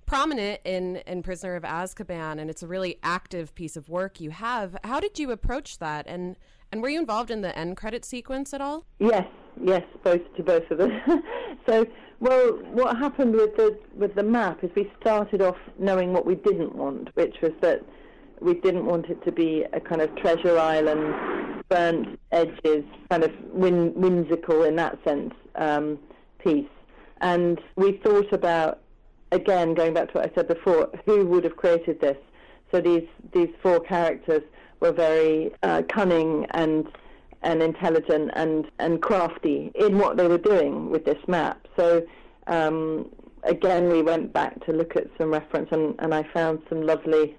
prominent in in Prisoner of Azkaban, and it's a really active piece of work you have. How did you approach that, and and were you involved in the end credit sequence at all? Yes, yes, both to both of us. so, well, what happened with the with the map is we started off knowing what we didn't want, which was that we didn't want it to be a kind of treasure island, burnt edges, kind of whim, whimsical in that sense um, piece. And we thought about again, going back to what I said before, who would have created this? So these these four characters were very uh, cunning and and intelligent and and crafty in what they were doing with this map. So um, again, we went back to look at some reference, and, and I found some lovely,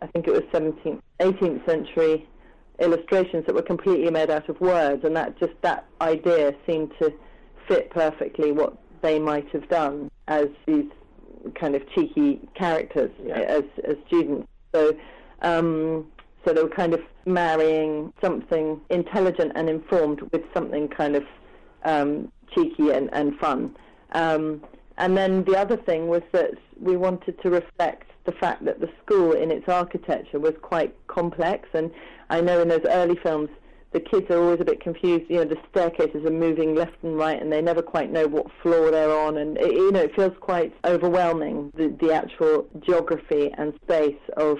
I think it was 17th, 18th century illustrations that were completely made out of words, and that just that idea seemed to fit perfectly what they might have done as these kind of cheeky characters yeah. as as students. So. Um, so they were kind of marrying something intelligent and informed with something kind of um, cheeky and, and fun. Um, and then the other thing was that we wanted to reflect the fact that the school in its architecture was quite complex. And I know in those early films, the kids are always a bit confused. You know, the staircases are moving left and right, and they never quite know what floor they're on, and it, you know, it feels quite overwhelming the the actual geography and space of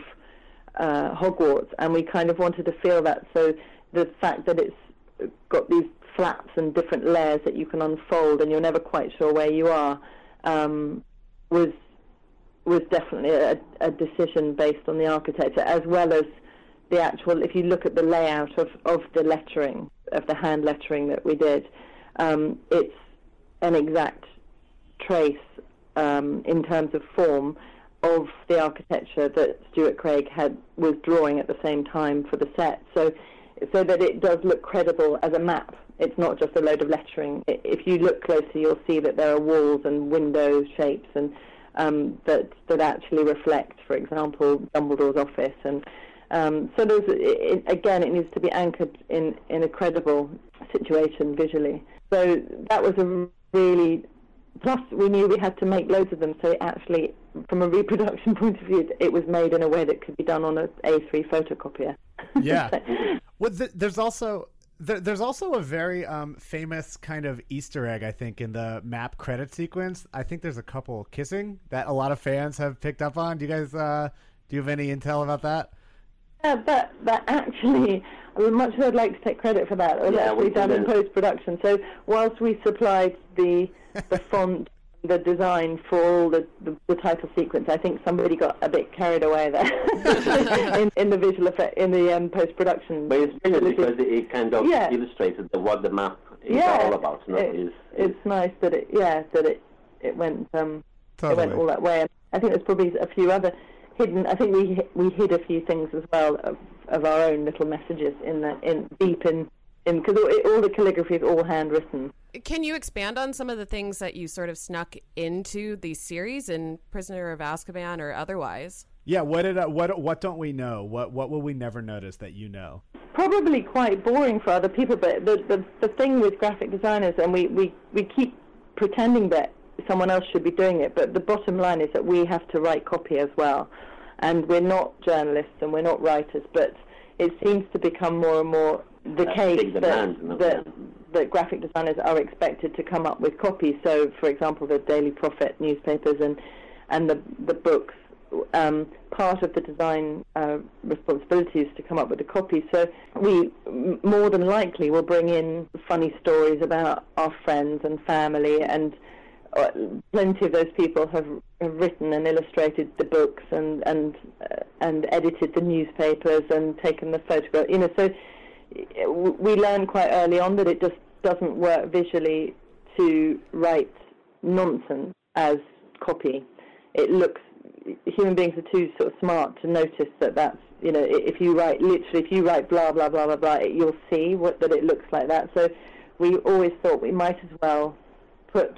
uh, Hogwarts. And we kind of wanted to feel that. So the fact that it's got these flaps and different layers that you can unfold, and you're never quite sure where you are, um, was was definitely a, a decision based on the architecture as well as the actual, if you look at the layout of, of the lettering, of the hand lettering that we did, um, it's an exact trace um, in terms of form of the architecture that Stuart Craig had was drawing at the same time for the set. So, so that it does look credible as a map. It's not just a load of lettering. If you look closely, you'll see that there are walls and window shapes and um, that that actually reflect, for example, Dumbledore's office and um, so there's, it, again, it needs to be anchored in, in a credible situation visually. So that was a really, plus we knew we had to make loads of them, so it actually, from a reproduction point of view, it was made in a way that could be done on an A3 photocopier. Yeah. well, th- there's also there's also a very um, famous kind of Easter egg, I think, in the map credit sequence. I think there's a couple kissing that a lot of fans have picked up on. Do you guys uh, do you have any intel about that? Yeah, that that actually, much as I'd like to take credit for that, it was yeah, actually done in post production. So whilst we supplied the the font, the design for all the, the, the title sequence, I think somebody got a bit carried away there in, in the visual effect in the um, post production. But it's brilliant because it kind of yeah. illustrated the, what the map is yeah, all about. No? It, it's, it's nice that it yeah that it it went um totally. it went all that way. I think there's probably a few other hidden. I think we we hid a few things as well of, of our own little messages in the in deep in in because all, all the calligraphy is all handwritten. Can you expand on some of the things that you sort of snuck into the series in Prisoner of Azkaban or otherwise? Yeah, what did uh, what what don't we know? What what will we never notice that you know? Probably quite boring for other people, but the the, the thing with graphic designers, and we, we, we keep pretending that someone else should be doing it. But the bottom line is that we have to write copy as well. And we're not journalists and we're not writers, but it seems to become more and more the That's case that, that, that graphic designers are expected to come up with copies. So, for example, the Daily Prophet newspapers and, and the, the books um, part of the design uh, responsibility is to come up with a copy. So we more than likely will bring in funny stories about our friends and family and uh, plenty of those people have, have written and illustrated the books and and uh, and edited the newspapers and taken the photographs. You know, so we learned quite early on that it just doesn't work visually to write nonsense as copy. It looks human beings are too sort of smart to notice that that's you know if you write literally if you write blah blah blah blah blah you'll see what that it looks like that. So we always thought we might as well put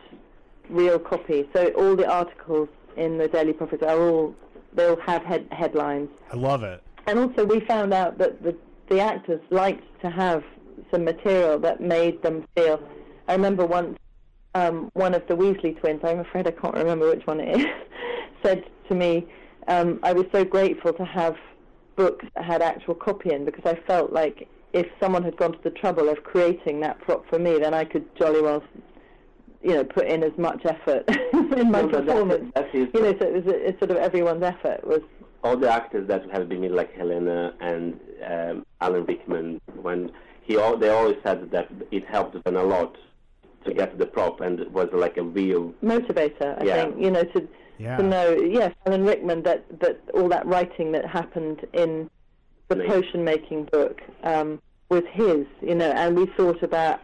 real copy. So all the articles in the Daily Prophet are all they'll have head, headlines. I love it. And also we found out that the the actors liked to have some material that made them feel. I remember once um, one of the Weasley twins. I'm afraid I can't remember which one it is. said to me, um, I was so grateful to have books that had actual copying because I felt like if someone had gone to the trouble of creating that prop for me, then I could jolly well, you know, put in as much effort in my No, performance. That, that is you know, so it was it's sort of everyone's effort was. all the actors that have been in, like Helena and um, Alan Rickman, when he al- they always said that it helped them a lot to get the prop and it was like a real motivator. I Yeah. think you know to Yeah. to know yes, Alan Rickman that that all that writing that happened in the Nice. potion making book um, was his. You know, and we thought about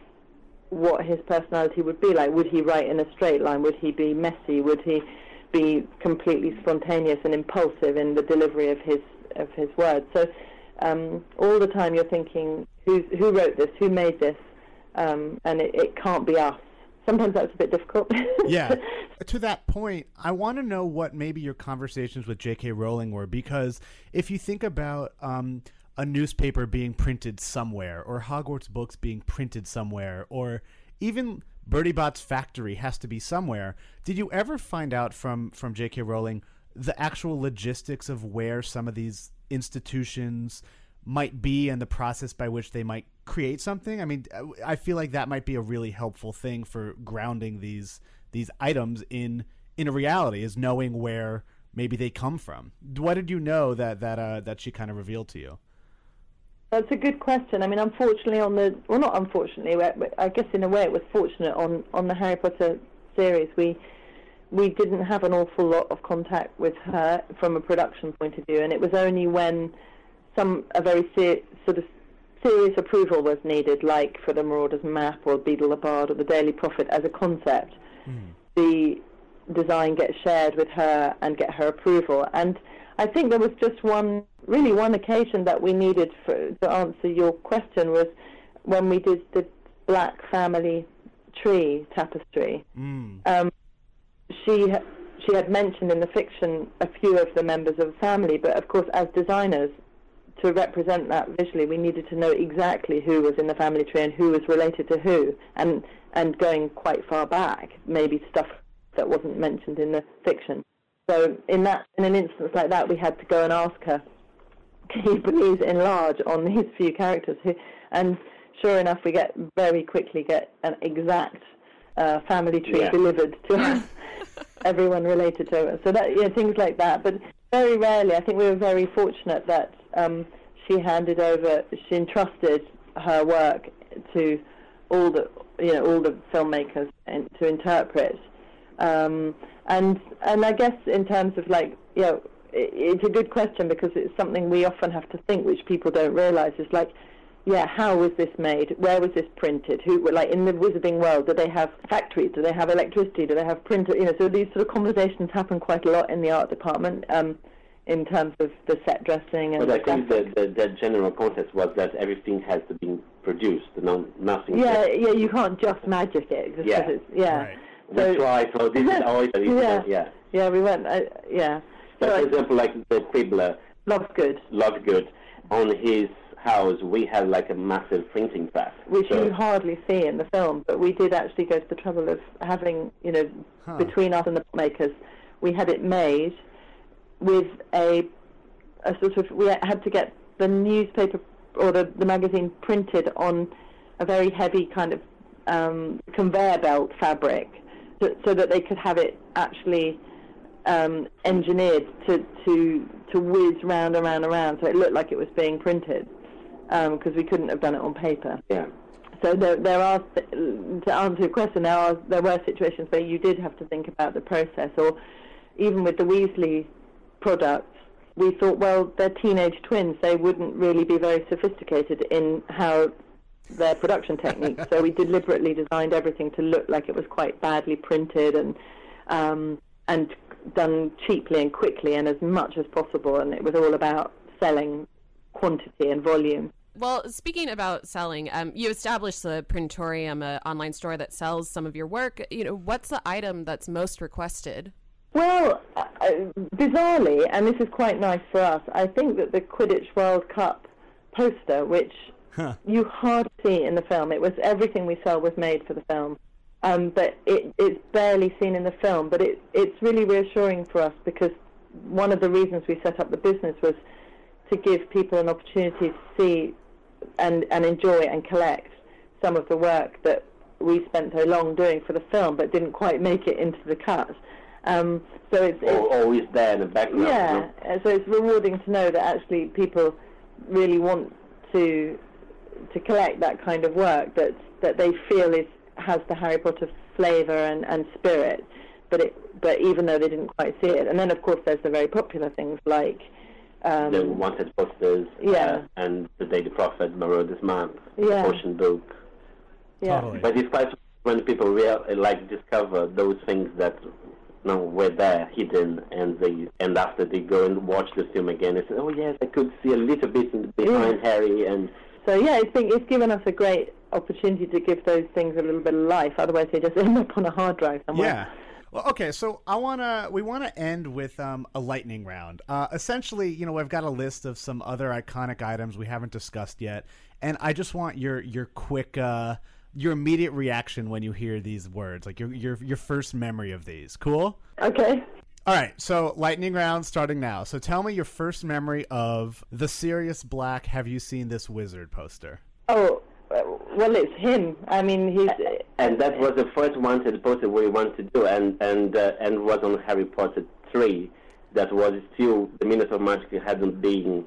what his personality would be like. Would he write in a straight line? Would he be messy? Would he be completely spontaneous and impulsive in the delivery of his of his words? So um, all the time you're thinking, who who wrote this? Who made this? Um, and it, it can't be us. Sometimes that's a bit difficult. yeah. To that point, I want to know what maybe your conversations with J.K. Rowling were because if you think about um, a newspaper being printed somewhere, or Hogwarts books being printed somewhere, or even Bertie Bott's factory has to be somewhere. Did you ever find out from from J.K. Rowling the actual logistics of where some of these institutions might be and the process by which they might create something. I mean, I feel like that might be a really helpful thing for grounding these these items in in a reality is knowing where maybe they come from. What did you know that that uh, that she kind of revealed to you? That's a good question. I mean, unfortunately, on the well, not unfortunately, I guess in a way it was fortunate on on the Harry Potter series. We we didn't have an awful lot of contact with her from a production point of view, and it was only when some a very ser- sort of serious approval was needed, like for the Marauders map or Beedle the Bard or the Daily Prophet as a concept, the design gets shared with her and get her approval. And I think there was just one, really one occasion that we needed for, to answer your question was when we did the Black Family Tree tapestry. Um, she she had mentioned in the fiction a few of the members of the family, but of course, as designers, to represent that visually, we needed to know exactly who was in the family tree and who was related to who, and and going quite far back, maybe stuff that wasn't mentioned in the fiction. So in that in an instance like that, we had to go and ask her, can you please enlarge on these few characters? Who, and sure enough, we get very quickly get an exact uh, family tree Yeah. delivered to us, everyone related to us. So that know, things like that. But very rarely, I think we were very fortunate that um, she handed over, she entrusted her work to all the you know all the filmmakers and to interpret. Um, and and I guess in terms of like you know i it's a good question because it's something we often have to think, which people don't realise. Is like, yeah, how was this made? Where was this printed? Who like in the wizarding world? Do they have factories? Do they have electricity? Do they have printer? You know, so these sort of conversations happen quite a lot in the art department. Um, in terms of the set dressing and But I think the, the, the general concept was that everything has to be produced, no, nothing. Yeah, yeah, you can't just magic it. Just 'cause Yeah. it's, yeah. We try, so this is always yeah. yeah. Yeah, we went. Uh, yeah. So So for I- example, like the Quibbler, Lovegood, Lovegood, on his house, we had like a massive printing press. which So- you hardly see in the film, but we did actually go to the trouble of having, you know, Huh. between us and the makers, we had it made with a, a sort of, we had to get the newspaper or the, the magazine printed on a very heavy kind of um, conveyor belt fabric so, so that they could have it actually um, engineered to, to, to whiz round and round and round so it looked like it was being printed because we couldn't have done it on paper. Yeah. So there, there are, to answer your question, there are there were situations where you did have to think about the process, or even with the Weasley products, we thought, well, they're teenage twins. They wouldn't really be very sophisticated in how their production techniques. so we deliberately designed everything to look like it was quite badly printed and um, and done cheaply and quickly and as much as possible. And it was all about selling quantity and volume. Well, speaking about selling, um, you established the Printorium, an online store that sells some of your work. You know, what's the item that's most requested? Well, uh, bizarrely, and this is quite nice for us, I think that the Quidditch World Cup poster, which huh. you hardly see in the film, it was everything we sell was made for the film. Um, but it, it's barely seen in the film. But it, it's really reassuring for us because one of the reasons we set up the business was to give people an opportunity to see and, and enjoy and collect some of the work that we spent so long doing for the film but didn't quite make it into the cut. Um, so it's, it's always there in the background. Yeah, so it's rewarding to know that actually people really want to to collect that kind of work that that they feel is has the Harry Potter flavour and, and spirit, but it but even though they didn't quite see it, and then of course there's the very popular things like um, the wanted posters, yeah, uh, and the Daily Prophet, Marauders Map, yeah. Potion Book. Yeah, totally. but it's quite when people real like discover those things that you know, were there hidden, and they and after they go and watch the film again, they say, "Oh yes, I could see a little bit behind yeah. Harry." And so yeah, it's been, it's given us a great opportunity to give those things a little bit of life. Otherwise, they just end up on a hard drive somewhere. Yeah. Well, okay, so I wanna we wanna end with um, a lightning round. Uh, essentially, you know, I've got a list of some other iconic items we haven't discussed yet, and I just want your your quick, uh, your immediate reaction when you hear these words, like your your your first memory of these. Cool. Okay. All right, so lightning round starting now. So tell me your first memory of the Sirius Black. Have you seen this wizard poster? Oh, well, it's him. I mean, he's. And that was the first wanted poster we wanted to do, and and uh, and was on Harry Potter three. That was still the Ministry of Magic hadn't been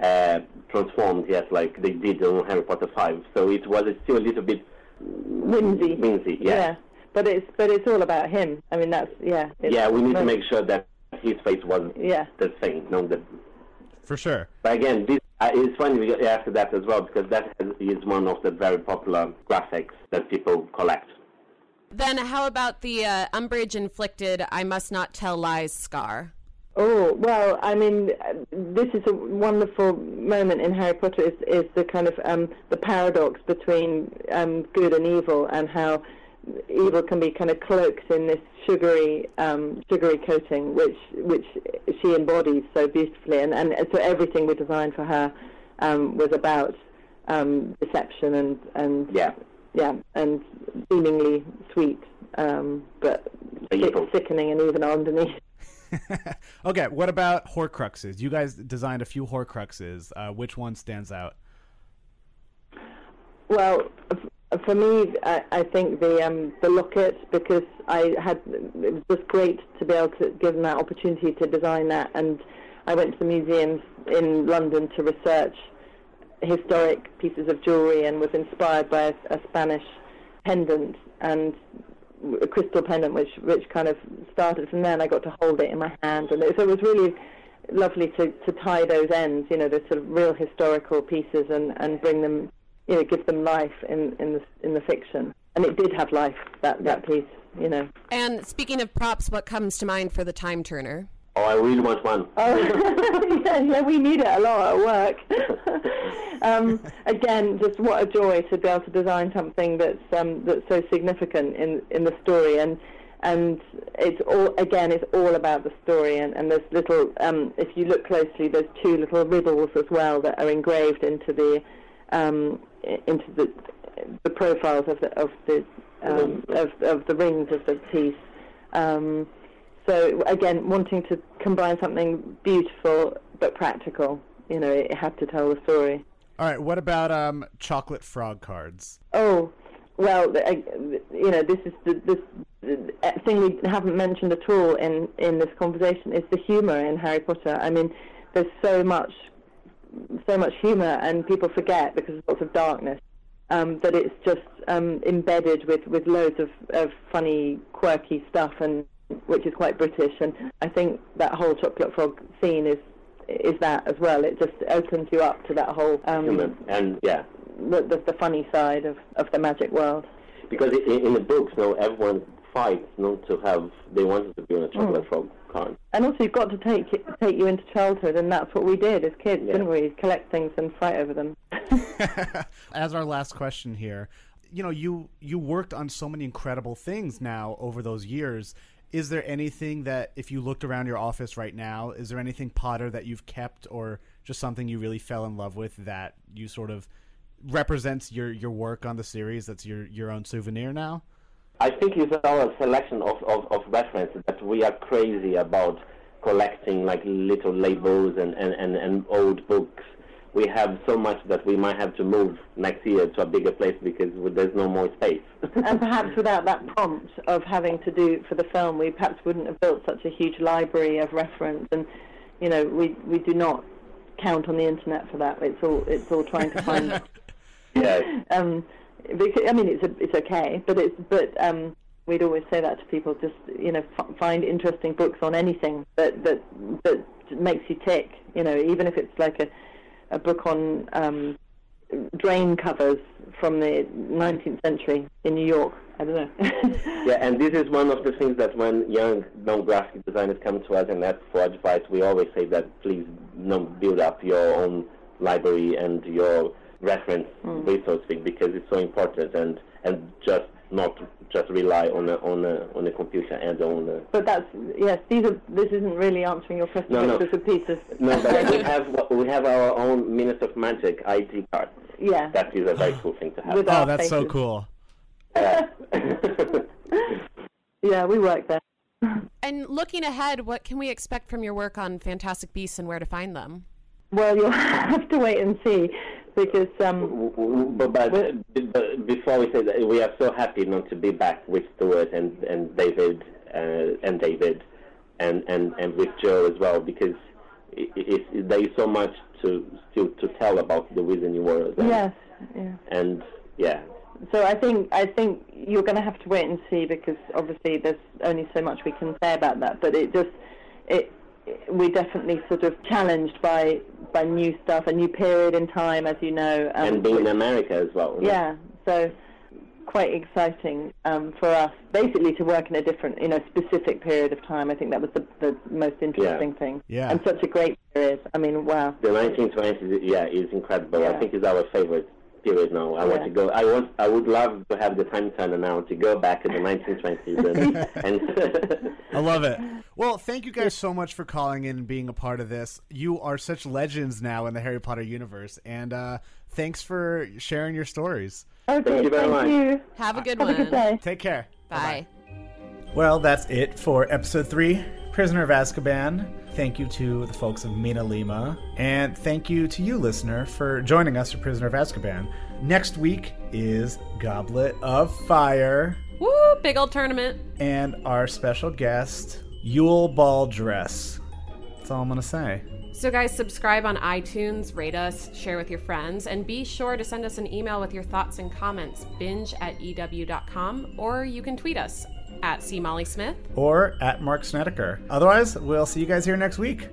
uh, transformed yet, like they did on Harry Potter five. So it was still a little bit whimsy. Whimsy, yeah. yeah. But it's but it's all about him. I mean, that's yeah. Yeah, we need to make sure that his face was yeah. the thing, no, the. For sure. But again, this uh, it's funny we ask that as well because that is one of the very popular graphics that people collect. Then, how about the uh, Umbridge inflicted "I must not tell lies" scar? Oh well, I mean, this is a wonderful moment in Harry Potter. Is, is the kind of um, the paradox between um, good and evil, and how evil can be kind of cloaked in this sugary um, sugary coating, which which she embodies so beautifully, and, and so everything we designed for her um, was about um, deception and and yeah yeah and seemingly sweet, um, but sick, sickening and even underneath. okay, what about Horcruxes? You guys designed a few Horcruxes. Uh, which one stands out? Well, for me, I, I think the um, the locket because I had it was just great to be able to give them that opportunity to design that, and I went to the museums in London to research historic pieces of jewelry and was inspired by a, a Spanish pendant and a crystal pendant, which which kind of started from there. And I got to hold it in my hand, and it, so it was really lovely to, to tie those ends, you know, the sort of real historical pieces, and, and bring them you know, give them life in, in the in the fiction. And it did have life that that piece, you know. And speaking of props, what comes to mind for the time turner? Oh, I really want one. Oh, yeah, yeah, we need it a lot at work. um, again, just what a joy to be able to design something that's um, that's so significant in in the story, and and it's all again, it's all about the story. And, and there's little, um, if you look closely, there's two little riddles as well that are engraved into the um, into the the profiles of the of the um, of, of the rings of the piece. Um, so again, wanting to combine something beautiful but practical, you know, it had to tell the story. All right. What about um, chocolate frog cards? Oh, well, you know, this is the this thing we haven't mentioned at all in in this conversation is the humor in Harry Potter. I mean, there's so much so much humour, and people forget because there's lots of darkness. Um, that it's just um, embedded with, with loads of, of funny, quirky stuff, and which is quite British. And I think that whole chocolate frog scene is is that as well. It just opens you up to that whole um, And yeah, the, the, the funny side of, of the magic world. because i in the books, no, everyone fights not to have. They wanted to be on a chocolate frog card. And also, you've got to take it, take you into childhood, and that's what we did as kids, didn't we? Collect things and fight over them. As our last question here, you know, you you worked on so many incredible things now over those years. Is there anything that, if you looked around your office right now, is there anything Potter that you've kept, or just something you really fell in love with that you sort of represents your your work on the series? That's your your own souvenir now. I think it's our selection of, of, of references that we are crazy about collecting like little labels and, and, and, and old books. We have so much that we might have to move next year to a bigger place because there's no more space. and perhaps without that prompt of having to do for the film, we perhaps wouldn't have built such a huge library of reference. And you know, we we do not count on the internet for that. It's all it's all trying to find. yeah. um, because, I mean, it's a, it's okay, but it's but um, we'd always say that to people. Just you know, f- find interesting books on anything that that that makes you tick. You know, even if it's like a a book on um, drain covers from the 19th century in New York. I don't know. yeah, and this is one of the things that when young non-graphic designers come to us and ask for advice, we always say that please build up your own library and your reference Mm. resource thing because it's so important and and just not just rely on a on a on a computer and on a But that's yes. These are. This isn't really answering your question. No, no. It's a piece of. no, but we have we have our own Ministry of Magic ID card. Yeah. That is a very cool thing to have. With Oh, our that's so faces. cool. Yeah, we work there. And looking ahead, what can we expect from your work on Fantastic Beasts and where to find them? Well, you'll have to wait and see because um, but, but, but before we say that, we are so happy not to be back with Stuart and and David uh, and David and, and and with Joe as well because it, it, there is so much to still to tell about the Wizarding world. And, yes, yeah. And yeah, So I think I think you're going to have to wait and see because obviously there's only so much we can say about that. But it just it we're definitely sort of challenged by by new stuff, a new period in time, as you know. um, and being in America as well. you know. Yeah, so quite exciting um, for us, basically to work in a different, you know, specific period of time. I think that was the, the most interesting thing. Yeah. And such a great period. I mean, wow. The 1920s, yeah, is incredible. Yeah. I think it's our favorite period now. I want to go. I want. I would love to have the time turner now to go back to the 1920s and, and I love it. Well, thank you guys so much for calling in and being a part of this. You are such legends now in the Harry Potter universe, and uh, thanks for sharing your stories. Okay, Thank you very much. you. Have a good Have a one. good day. Take care. Bye. Well, that's it for episode three, Prisoner of Azkaban. Thank you to the folks of MinaLima, and thank you to you, listener, for joining us for Prisoner of Azkaban. Next week is Goblet of Fire, Woo! Big old tournament. and our special guest, Yule Ball Dress. That's all I'm gonna say. So, guys, subscribe on iTunes, rate us, share with your friends, and be sure to send us an email with your thoughts and comments, binge at ew.com, or you can tweet us at C. Molly Smith. Or at Marc Snetiker. Otherwise, we'll see you guys here next week.